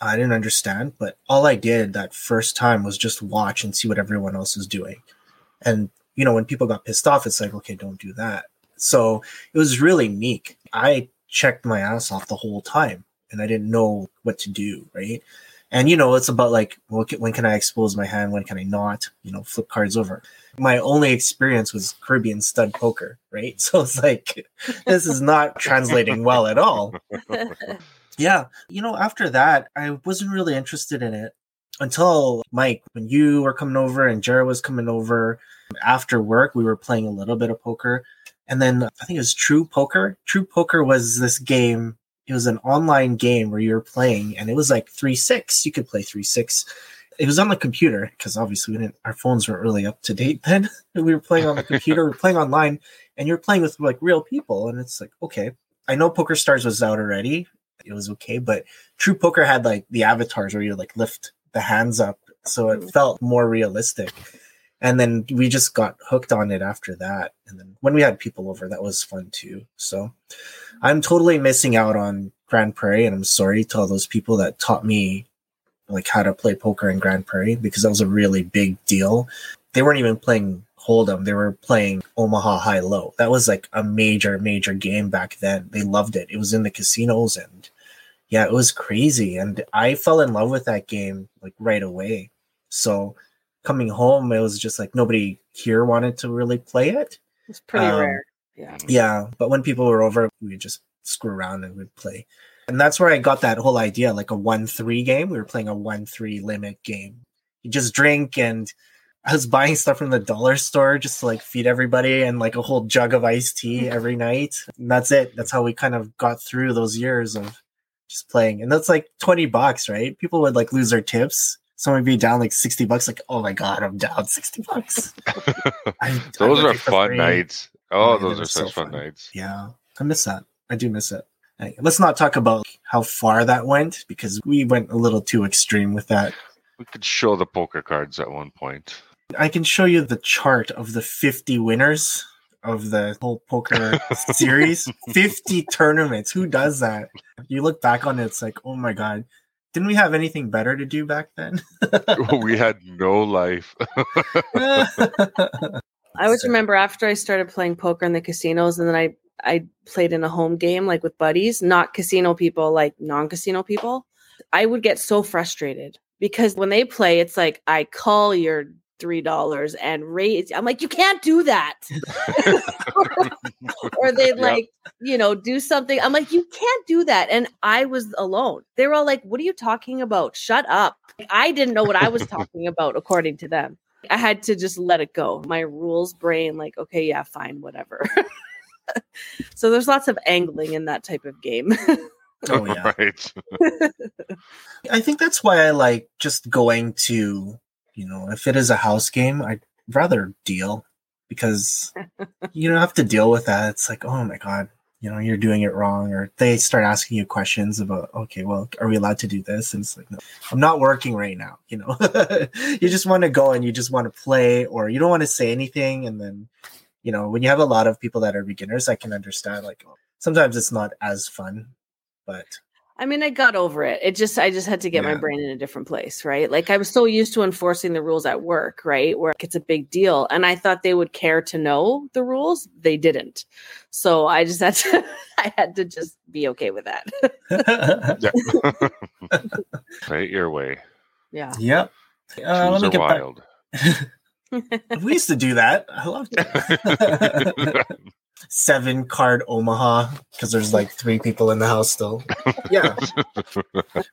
Speaker 2: I didn't understand, but all I did that first time was just watch and see what everyone else was doing. And you know, when people got pissed off, it's like, okay, don't do that. So it was really meek. I checked my ass off the whole time and I didn't know what to do, right? And you know, it's about like, well, when can I expose my hand? When can I not? You know, flip cards over. My only experience was Caribbean stud poker, right? [LAUGHS] So it's like, this is not translating well at all. [LAUGHS] Yeah. You know, after that, I wasn't really interested in it until Mike, when you were coming over and Jared was coming over after work, we were playing a little bit of poker. And then I think it was True Poker. True Poker was this game. It was an online game where you were playing and it was like 3 6. You could play 3 6. It was on the computer because obviously we didn't, our phones weren't really up to date [LAUGHS] then. we were playing on the computer, we were playing online, and you're playing with like real people. And it's like, okay. I know Poker Stars was out already it was okay. But True Poker had like the avatars where you like lift the hands up, so it mm. felt more realistic. And then we just got hooked on it after that. And then when we had people over, that was fun too. So I'm totally missing out on Grande Prairie, and I'm sorry to all those people that taught me like how to play poker in Grande Prairie because that was a really big deal. They weren't even playing Hold'em; they were playing Omaha High Low. That was like a major, major game back then. They loved it. It was in the casinos, and yeah, it was crazy. And I fell in love with that game like right away. So coming home, it was just like nobody here wanted to really play it.
Speaker 3: It's pretty
Speaker 2: Um,
Speaker 3: rare. Yeah.
Speaker 2: Yeah, but when people were over, we would just screw around and we'd play. And that's where I got that whole idea like a 1 3 game. We were playing a 1 3 limit game. You just drink, and I was buying stuff from the dollar store just to like feed everybody and like a whole jug of iced tea every night. And that's it. That's how we kind of got through those years of just playing. And that's like 20 bucks, right? People would like lose their tips. Someone would be down like 60 bucks, like, oh my God, I'm down 60 bucks. I- [LAUGHS] I
Speaker 4: those
Speaker 2: work
Speaker 4: are fun
Speaker 2: free.
Speaker 4: nights.
Speaker 2: Oh,
Speaker 4: Oh,
Speaker 2: yeah,
Speaker 4: those
Speaker 2: they're
Speaker 4: are
Speaker 2: so
Speaker 4: such fun
Speaker 2: fun.
Speaker 4: nights.
Speaker 2: Yeah, I miss that. I do miss it. Hey, let's not talk about how far that went because we went a little too extreme with that.
Speaker 4: We could show the poker cards at one point.
Speaker 2: I can show you the chart of the 50 winners of the whole poker [LAUGHS] series. 50 tournaments. Who does that? You look back on it, it's like, oh my god. Didn't we have anything better to do back then? [LAUGHS]
Speaker 4: we had no life. [LAUGHS]
Speaker 3: I always remember after I started playing poker in the casinos, and then I I played in a home game like with buddies, not casino people, like non-casino people. I would get so frustrated because when they play, it's like I call your three dollars and raise. I'm like, you can't do that. [LAUGHS] or they
Speaker 4: Yep.
Speaker 3: like, you know, do something. I'm like, you can't do that. And I was alone. They were all like, what are you talking about? Shut up. I didn't know what I was [LAUGHS] talking about, according to them. I had to just let it go. My rules brain, like, okay, yeah, fine, whatever. [LAUGHS] so there's lots of angling in that type of game.
Speaker 2: oh yeah.
Speaker 4: right.
Speaker 2: I think that's why I like just going to, you know, if it is a house game, I'd rather deal because [LAUGHS] you don't have to deal with that. It's like, oh my god, you know, you're doing it wrong, or they start asking you questions about, okay, well, are we allowed to do this? And it's like, no, I'm not working right now. You know, [LAUGHS] you just want to go and you just want to play, or you don't want to say anything, and then, you know, when you have a lot of people that are beginners, I can understand. Like, sometimes it's not as fun, but
Speaker 3: I mean, I got over it. It just, I just had to get my brain in a different place, right? Like I was so used to enforcing the rules at work, right? Where it's a big deal. And I thought they would care to know the rules. They didn't. So I just had to, [LAUGHS] I had to just be okay with that. [LAUGHS]
Speaker 4: Yeah. [LAUGHS] Play it your way.
Speaker 3: yeah.
Speaker 2: Yep. Uh, let me
Speaker 4: a
Speaker 2: get back.
Speaker 4: wild.
Speaker 2: We used to do that. I loved it. Seven card Omaha because there's like three people in the house still. Yeah. [LAUGHS]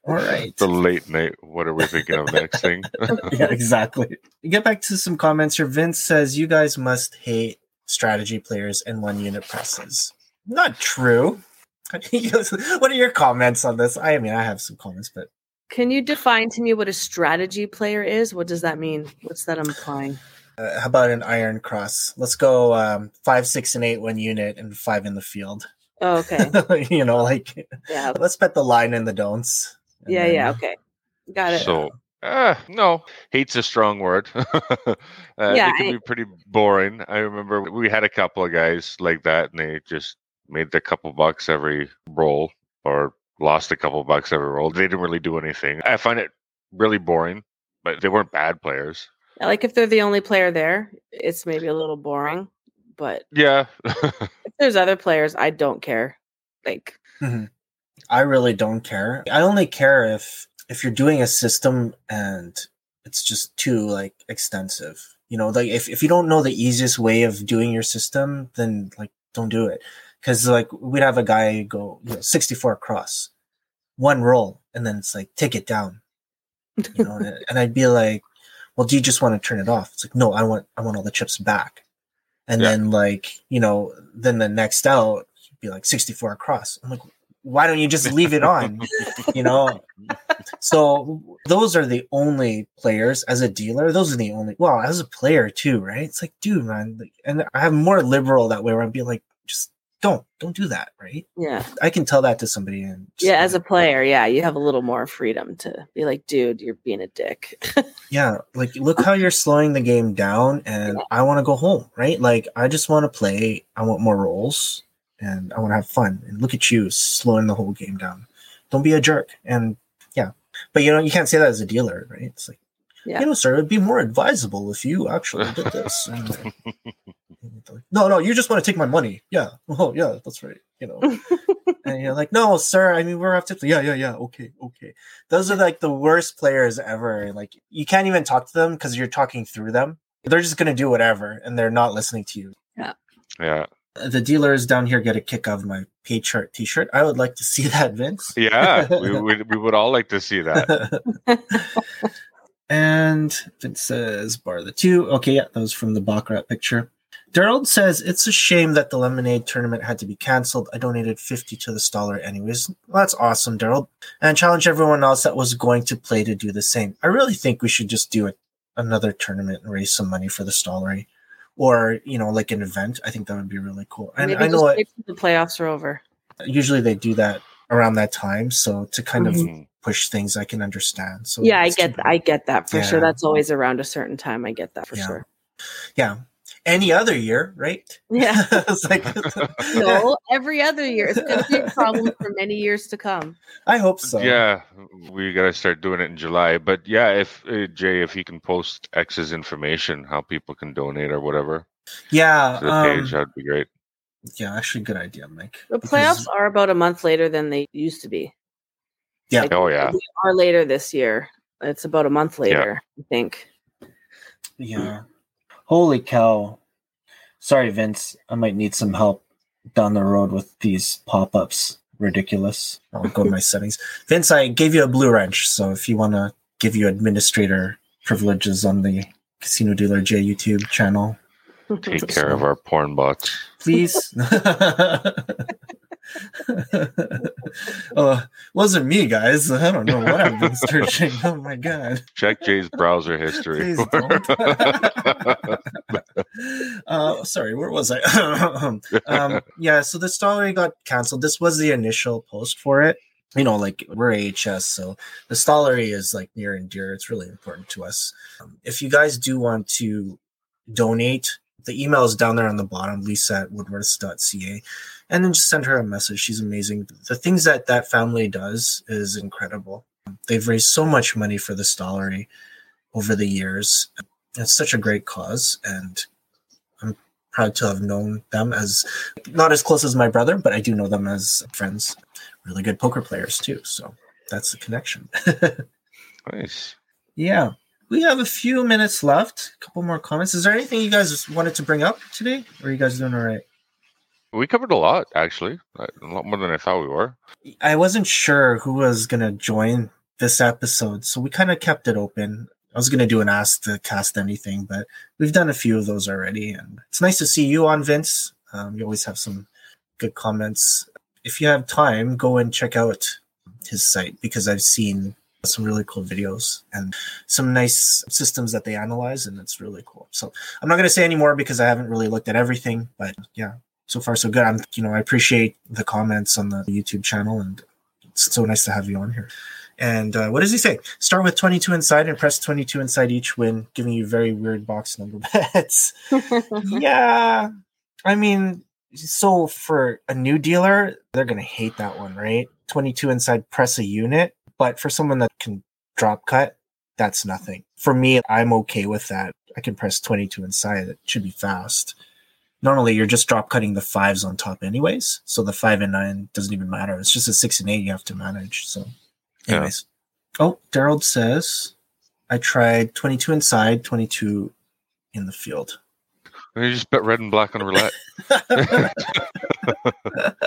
Speaker 2: All right.
Speaker 4: the late night. What are we thinking of next thing? [LAUGHS]
Speaker 2: yeah, exactly. Get back to some comments here. Vince says you guys must hate strategy players and one unit presses. Not true. [LAUGHS] What are your comments on this? I mean, I have some comments, but
Speaker 3: Can you define to me what a strategy player is? What does that mean? What's that implying?
Speaker 2: Uh, how about an iron cross? Let's go um, five, six, and eight one unit, and five in the field.
Speaker 3: Oh, okay. [LAUGHS]
Speaker 2: you know, like
Speaker 3: Yeah.
Speaker 2: let's bet the line and the don'ts. And
Speaker 3: Yeah.
Speaker 2: then-
Speaker 3: Yeah. Okay. Got it.
Speaker 4: So, uh, no, hate's a strong word. [LAUGHS] uh,
Speaker 3: Yeah,
Speaker 4: it can
Speaker 3: I-
Speaker 4: be pretty boring. I remember we had a couple of guys like that, and they just made a couple bucks every roll, or lost a couple bucks every roll. They didn't really do anything. I find it really boring, but they weren't bad players.
Speaker 3: Like if they're the only player there, it's maybe a little boring. But
Speaker 4: Yeah,
Speaker 3: if there's other players, I don't care. Like, mm-hmm.
Speaker 2: I really don't care. I only care if if you're doing a system and it's just too like extensive. You know, like if, if you don't know the easiest way of doing your system, then like don't do it. Cause like we'd have a guy go, you know, 64 across, one roll, and then it's like take it down. You know, and I'd be like, Well, do you just want to turn it off? It's like, no, I want I want all the chips back. And
Speaker 4: Yeah.
Speaker 2: then like, you know, then the next out be like 64 across. I'm like, why don't you just leave it on? you know [LAUGHS] so those are the only players as a dealer those are the only well as a player too right it's like dude man like, and i have more liberal that way where i'd be like just don't don't do that right
Speaker 3: yeah.
Speaker 2: i can tell that to somebody and
Speaker 3: Yeah. As a
Speaker 2: like,
Speaker 3: player, yeah, you have a little more freedom to be like, dude, you're being a dick. [LAUGHS]
Speaker 2: yeah like look how you're slowing the game down and i want to go home right like i just want to play i want more rolls and i want to have fun and look at you slowing the whole game down don't be a jerk and yeah but you know you can't say that as a dealer right it's like
Speaker 3: Yeah.
Speaker 2: you know sir it'd be more advisable if you actually did this [LAUGHS] And, no no you just want to take my money yeah [LAUGHS] oh yeah that's right you know [LAUGHS] and you're like no sir i mean we're have to yeah yeah yeah okay okay those are like the worst players ever like you can't even talk to them because you're talking through them they're just going to do whatever and they're not listening to you
Speaker 4: yeah, Yeah.
Speaker 2: the dealers down here get a kick out of my pay chart t-shirt i would like to see that vince
Speaker 4: yeah. we, [LAUGHS] we we would all like to see that.
Speaker 2: and Vince says bar the two. Okay, yeah, that was from the Baccarat picture. Daryl says it's a shame that the lemonade tournament had to be canceled. I donated 50 to the staller anyways. Well, that's awesome, Daryl. And challenge everyone else that was going to play to do the same. I really think we should just do it another tournament and raise some money for the Stollery. Or, you know, like an event. I think that would be really cool. And
Speaker 3: Maybe
Speaker 2: I know
Speaker 3: just
Speaker 2: what,
Speaker 3: the playoffs are over.
Speaker 2: usually they do that around that time. So to kind of
Speaker 4: Mhm.
Speaker 2: push things I can understand. So
Speaker 3: yeah, I get. I get that for sure. That's always around a certain time. I get that for
Speaker 2: Yeah.
Speaker 3: sure.
Speaker 2: yeah any other year, right?
Speaker 3: Yeah. [LAUGHS]
Speaker 2: it's like [LAUGHS]
Speaker 3: No, every other year. It's going to be a problem for many years to come.
Speaker 2: I hope so.
Speaker 4: Yeah, we gotta start doing it in July. But yeah, if uh, Jay, if you can post X's information, how people can donate or whatever
Speaker 2: Yeah.
Speaker 4: to the
Speaker 2: um,
Speaker 4: page, that'd be great.
Speaker 2: yeah, actually good idea, Mike.
Speaker 3: The
Speaker 2: Because-
Speaker 3: playoffs are about a month later than they used to be.
Speaker 2: Yeah.
Speaker 3: Like,
Speaker 4: Oh yeah,
Speaker 3: They are later this year. It's about a month later, I think.
Speaker 2: Yeah. Holy cow. Sorry, Vince. I might need some help down the road with these pop ups. Ridiculous. I'll go to my [LAUGHS] settings. Vince, I gave you a blue wrench, so if you want to give you administrator privileges on the Casino Dealer J YouTube channel,
Speaker 4: take care of our porn bots.
Speaker 2: please. [LAUGHS] [LAUGHS] [LAUGHS] oh, wasn't me, guys. I don't know what I've been searching. Oh my god. [LAUGHS]
Speaker 4: Check Jay's browser history. [LAUGHS]
Speaker 2: Uh, sorry, where was I? [COUGHS] um, yeah, so the Stollery got canceled. This was the initial post for it. You know, like we're AHS, so the Stollery is like near and dear. It's really important to us. Um, if you guys do want to donate, the email is down there on the bottom, lisa at woodworths.ca. And then just send her a message. She's amazing. The things that that family does is incredible. They've raised so much money for the Stollery over the years. It's such a great cause, and I'm proud to have known them as not as close as my brother, but I do know them as friends. Really good poker players too. So that's the connection. [LAUGHS]
Speaker 4: nice.
Speaker 2: yeah. We have a few minutes left. A couple more comments. Is there anything you guys wanted to bring up today? Or are you guys doing all right?
Speaker 4: We covered a lot actually, a lot more than I thought we were.
Speaker 2: I wasn't sure who was gonna join this episode, so we kind of kept it open. I was gonna do an ask to cast anything, but we've done a few of those already, and it's nice to see you on Vince. Um, you always have some good comments. If you have time, go and check out his site because I've seen some really cool videos and some nice systems that they analyze, and it's really cool. So I'm not gonna say any more because I haven't really looked at everything, but yeah, so far so good. I'm you know I appreciate the comments on the YouTube channel, and it's so nice to have you on here. And uh, what does he say? Start with 22 inside and press 22 inside each win, giving you very weird box number [LAUGHS] bets. [LAUGHS] yeah, I mean, so for a new dealer, they're gonna hate that one, right? 22 inside, press a unit. But for someone that can drop cut, that's nothing. For me, I'm okay with that. I can press 22 inside. It should be fast normally you're just drop cutting the fives on top anyways so the five and nine doesn't even matter it's just a six and eight you have to manage so
Speaker 4: Yeah.
Speaker 2: anyways oh daryl says i tried 22 inside 22 in the field
Speaker 4: You just bet red and black on a roulette. [LAUGHS]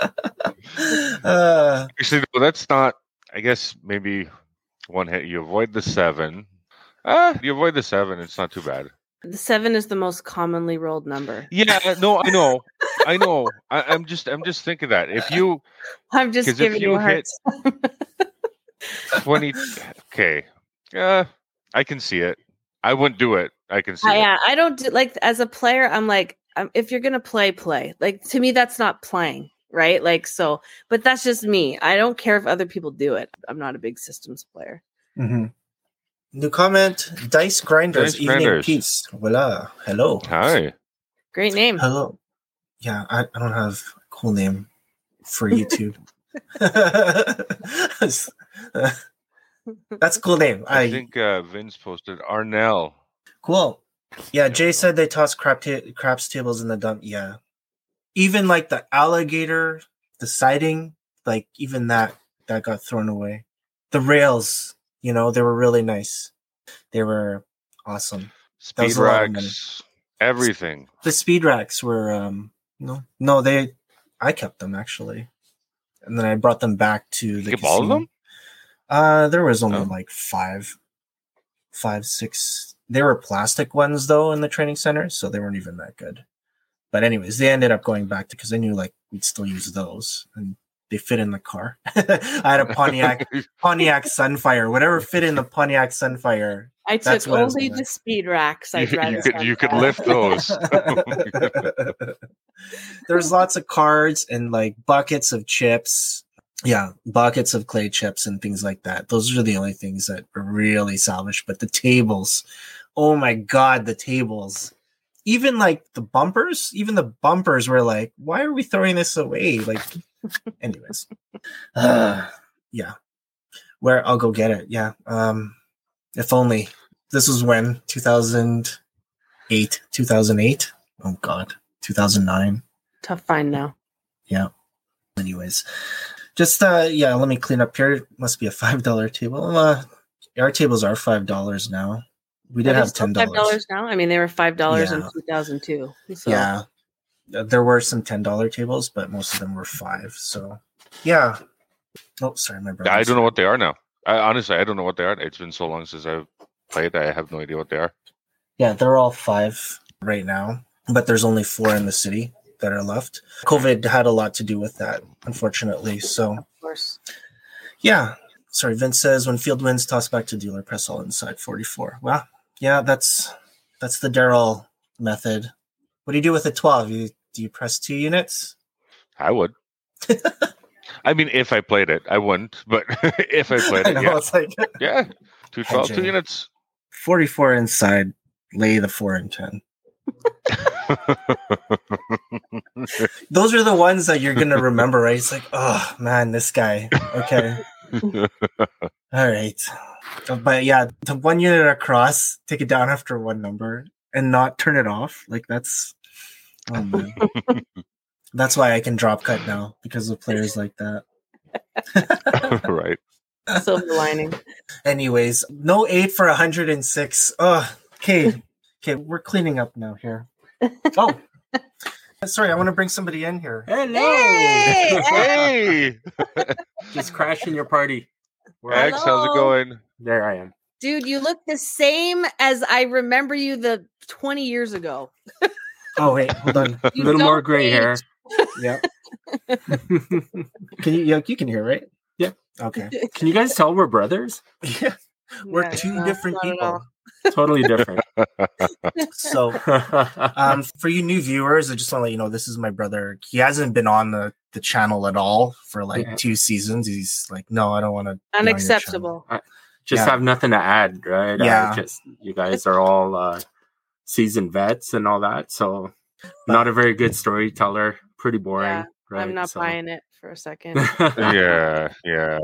Speaker 4: [LAUGHS]
Speaker 2: uh,
Speaker 4: Actually, no, that's not. I guess maybe one hit. You avoid the seven. Ah, you avoid the seven. It's not too bad.
Speaker 3: The seven is the most commonly rolled number.
Speaker 4: Yeah, no, I know, I know. I, I'm just, I'm just thinking that if you [LAUGHS]
Speaker 3: I'm just
Speaker 4: 'Cause if
Speaker 3: giving
Speaker 4: you
Speaker 3: you a
Speaker 4: hit- [LAUGHS] twenty, okay, yeah, I can see it. I wouldn't do it. I can see
Speaker 3: I,
Speaker 4: it.
Speaker 3: yeah, I don't do, like as a player. I'm like, um, if you're gonna play, play. Like to me, that's not playing, right? Like so, but that's just me. I don't care if other people do it. I'm not a big systems player.
Speaker 2: mhm. New comment dice grinders
Speaker 4: Dice
Speaker 2: evening
Speaker 4: Grinders.
Speaker 2: peace voila hello
Speaker 4: Hi.
Speaker 3: Great name.
Speaker 2: hello yeah I, I don't have a cool name for [LAUGHS] youtube [LAUGHS] that's a cool name
Speaker 4: I,
Speaker 2: i
Speaker 4: think uh, Vince posted Arnell.
Speaker 2: Cool. Yeah, Jay said they toss crap ta- craps tables in the dump. Yeah. Even like the alligator, the siding, like even that that got thrown away. The rails, you know, they were really nice. They were awesome.
Speaker 4: Speed
Speaker 2: a lot of money.
Speaker 4: racks, everything.
Speaker 2: The speed racks were um no no they I kept them actually. And then I brought them back to the
Speaker 4: all of them?
Speaker 2: Uh there was only
Speaker 4: Oh.
Speaker 2: like five, five, six. They were plastic ones though in the training center, so they weren't even that good. But anyways, they ended up going back to because I knew like we'd still use those and they fit in the car. [LAUGHS] I had a Pontiac [LAUGHS] Pontiac Sunfire, whatever fit in the Pontiac Sunfire.
Speaker 3: I took
Speaker 2: what I
Speaker 3: only the speed racks. I
Speaker 4: You- you could- you could lift those. [LAUGHS]
Speaker 2: There's lots of cards and like buckets of chips. Yeah, buckets of clay chips and things like that. Those are the only things that were really salvaged. But the tables, oh my god, the tables. Even like the bumpers, even the bumpers were like, why are we throwing this away? Like, [LAUGHS] anyways, uh, yeah, where I'll go get it. Yeah, um, if only this was when 2008, 2008. Oh God, 2009.
Speaker 3: Tough find now.
Speaker 2: Yeah. Anyways, just uh, yeah, let me clean up here. It must be a five dollar table. Uh, our tables are five dollars now. We did
Speaker 3: Are
Speaker 2: have
Speaker 3: ten
Speaker 2: ten
Speaker 3: Five
Speaker 2: dollars.
Speaker 3: dollars now. I mean, they were five dollars in two thousand two. So
Speaker 2: Yeah, there were some ten dollar tables, but most of them were five. So yeah. Oh, sorry, my brother.
Speaker 4: I don't know what they are now. I honestly, I don't know what they are. It's been so long since I've played. I have no idea what they are.
Speaker 2: Yeah, they're all five right now, but there's only four in the city that are left. COVID had a lot to do with that, unfortunately. So
Speaker 3: of course.
Speaker 2: yeah. Sorry, Vince says when field wins, toss back to dealer, press all inside 44. Well, yeah, that's that's the Daryl method. What do you do with a 12? You do you press two units?
Speaker 4: I would. [LAUGHS] I mean, if I played it, I wouldn't. But [LAUGHS] if I played
Speaker 2: I
Speaker 4: it, yeah,
Speaker 2: it's like [LAUGHS]
Speaker 4: yeah, two twelve, two units.
Speaker 2: 44 inside, lay the four and 10. Those are the ones that you're gonna remember, right? It's like, oh man, this guy. Okay. All right. But yeah, the one unit across, take it down after one number and not turn it off. Like that's oh man. [LAUGHS] that's why I can drop cut now because of players like that. [LAUGHS]
Speaker 4: right.
Speaker 3: Silver lining.
Speaker 2: Anyways, no eight for 106. Oh, okay. Okay, we're cleaning up now here. [LAUGHS] Oh. Sorry, I want to bring somebody in here.
Speaker 8: Hello.
Speaker 4: Hey,
Speaker 8: Just crashing your party. Where
Speaker 4: X, how's it going?
Speaker 8: There I am.
Speaker 3: Dude, you look the same as I remember you the 20 years ago.
Speaker 2: Oh wait, hold on. [LAUGHS]
Speaker 8: A little more
Speaker 3: don't
Speaker 8: gray hair.
Speaker 3: age. [LAUGHS]
Speaker 2: Yeah. Can you yeah, you can hear, right?
Speaker 8: Yeah.
Speaker 2: Okay. [LAUGHS]
Speaker 8: Can you guys tell we're brothers?
Speaker 2: Yeah. We're
Speaker 3: Yeah,
Speaker 2: two
Speaker 3: no,
Speaker 2: different people.
Speaker 3: All.
Speaker 8: Totally different. [LAUGHS]
Speaker 2: So um [LAUGHS] for you new viewers, I just want to let you know this is my brother. He hasn't been on the, the channel at all for like
Speaker 8: Yeah.
Speaker 2: two seasons. He's like, no, I don't want to
Speaker 3: Unacceptable.
Speaker 8: Just
Speaker 2: Yeah.
Speaker 8: have nothing to add, right?
Speaker 2: Yeah.
Speaker 8: just you guys are all uh, seasoned vets and all that. So not a very good storyteller. Pretty boring.
Speaker 3: Yeah,
Speaker 8: right?
Speaker 3: I'm not
Speaker 8: So-
Speaker 3: buying it for a second. [LAUGHS]
Speaker 4: Yeah, yeah.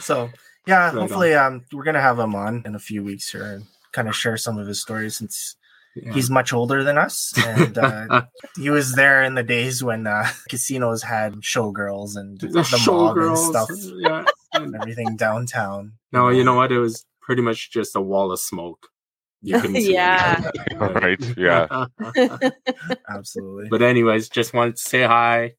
Speaker 2: So yeah,
Speaker 8: Right
Speaker 2: hopefully um we're gonna have him on in a few weeks here and kind of share some of his stories since
Speaker 8: Yeah.
Speaker 2: he's much older than us and uh, [LAUGHS] he was there in the days when uh, casinos had showgirls and
Speaker 8: the
Speaker 2: the mob and
Speaker 8: showgirls.
Speaker 2: stuff
Speaker 8: Yeah.
Speaker 2: and everything downtown.
Speaker 8: No, you know what? It was pretty much just a wall of smoke. You [LAUGHS] couldn't see
Speaker 3: Yeah. [LAUGHS]
Speaker 4: Right. Yeah.
Speaker 2: Absolutely.
Speaker 8: but anyways, just wanted to say hi.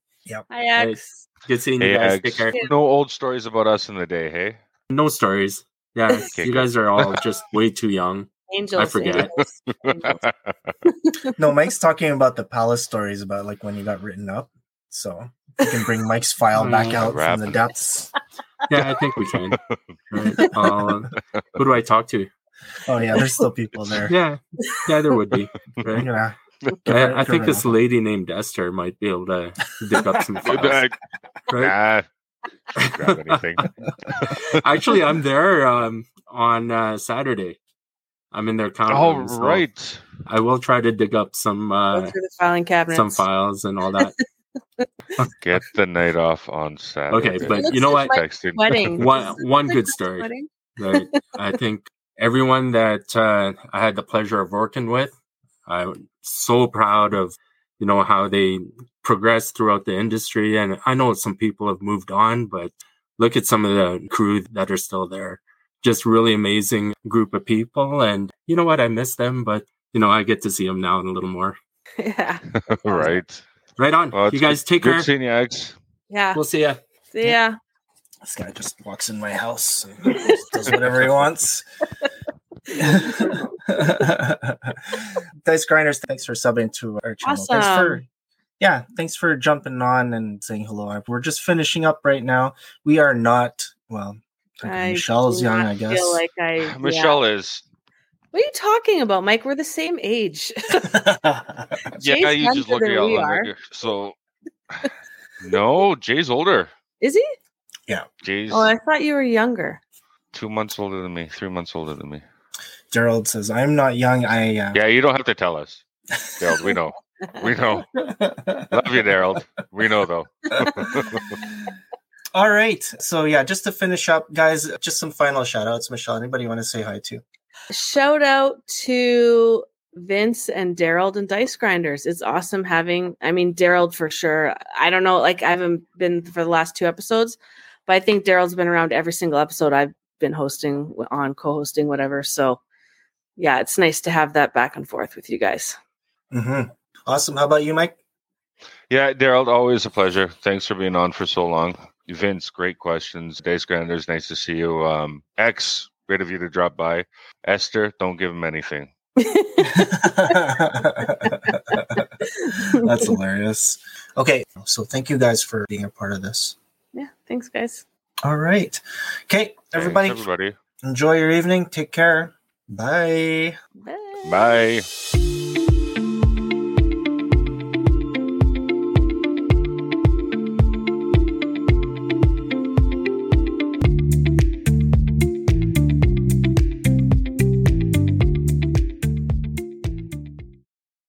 Speaker 3: Hi, X.
Speaker 8: Good seeing you guys.
Speaker 4: X.
Speaker 8: Take care.
Speaker 4: No old stories about us in the day, hey?
Speaker 8: No stories. Yeah, [LAUGHS]
Speaker 4: Okay,
Speaker 8: you guys are all [LAUGHS] just way too young.
Speaker 3: Angels.
Speaker 8: forget.
Speaker 3: angels, angels. [LAUGHS]
Speaker 2: no, Mike's talking about the palace stories about like when you got written up. So you can bring Mike's file back out from the depths.
Speaker 8: Yeah, I think we can. Right. Um, who do I talk to?
Speaker 2: Oh yeah, there's still people there.
Speaker 8: Yeah, yeah, there would be.
Speaker 2: You're
Speaker 8: Right?
Speaker 2: gonna
Speaker 8: I, I think this lady named Esther might be able to dig up some files. Right?
Speaker 4: Nah, [LAUGHS] grab anything. [LAUGHS]
Speaker 8: Actually, I'm there um, on uh, Saturday. I'm in their counter.
Speaker 4: oh,
Speaker 8: room, so
Speaker 4: right.
Speaker 8: I will try to dig up some uh,
Speaker 3: filing cabinets.
Speaker 8: some files and all that. [LAUGHS]
Speaker 4: Get the night off on Saturday.
Speaker 8: Okay, but you know what?
Speaker 3: Mike- Wedding.
Speaker 8: One one good story.
Speaker 3: Wedding?
Speaker 8: Right. I think everyone that uh, I had the pleasure of working with, I'm so proud of, you know, how they progressed throughout the industry. And I know some people have moved on, but look at some of the crew that are still there. Just really amazing group of people. And you know what? I miss them, but you know, I get to see them now a little more. [LAUGHS] [LAUGHS]
Speaker 3: Yeah.
Speaker 4: right.
Speaker 8: Right on.
Speaker 4: Well,
Speaker 8: you guys
Speaker 4: good-
Speaker 8: take
Speaker 4: Good
Speaker 8: care.
Speaker 4: seeing you, X.
Speaker 3: Yeah.
Speaker 8: We'll see ya.
Speaker 3: See ya.
Speaker 2: This guy just walks in my house and [LAUGHS] does whatever he wants. [LAUGHS] Dice Grinders, thanks for subbing to our channel. Thanks for yeah, thanks for jumping on and saying hello. We're just finishing up right now. We are not well.
Speaker 3: I
Speaker 2: Michelle's young, I guess.
Speaker 3: Feel like I. [SIGHS] yeah.
Speaker 4: Michelle is.
Speaker 3: What are you talking about, Mike? We're the same age. [LAUGHS] [LAUGHS]
Speaker 4: Yeah,
Speaker 3: Jay's
Speaker 4: you just look
Speaker 3: than
Speaker 4: at y'all
Speaker 3: are.
Speaker 4: like, so. No, Jay's older.
Speaker 3: Is he? Yeah.
Speaker 4: Jay's
Speaker 3: Oh, I thought you were younger.
Speaker 4: two months older than me, three months older than me.
Speaker 2: Gerald says, "I'm not young. I uh,
Speaker 4: Yeah, you don't have to tell us. Daryl, we know. We know. Love you, Daryl. We know though. [LAUGHS]
Speaker 2: All right. So yeah, just to finish up, guys, just some final shout outs. Michelle, anybody you want to say hi to?
Speaker 3: Shout out to Vince and Daryl and Dice Grinders. It's awesome having, I mean, Daryl for sure. I don't know, like I haven't been for the last two episodes, but I think Daryl's been around every single episode I've been hosting on, co hosting, whatever. So yeah, it's nice to have that back and forth with you guys.
Speaker 2: Mm-hmm. Awesome. How about you, Mike?
Speaker 4: Yeah, Daryl, always a pleasure. Thanks for being on for so long. Vince, great questions. Dice Grinders, nice to see you. Um, X, great of you to drop by. Esther, don't give him anything. [LAUGHS]
Speaker 2: That's hilarious. Okay, so thank you guys for being a part of this.
Speaker 3: Yeah, thanks, guys.
Speaker 2: All right. Okay, everybody,
Speaker 4: Thanks, everybody.
Speaker 2: enjoy your evening. Take care. Bye.
Speaker 3: Bye.
Speaker 4: Bye.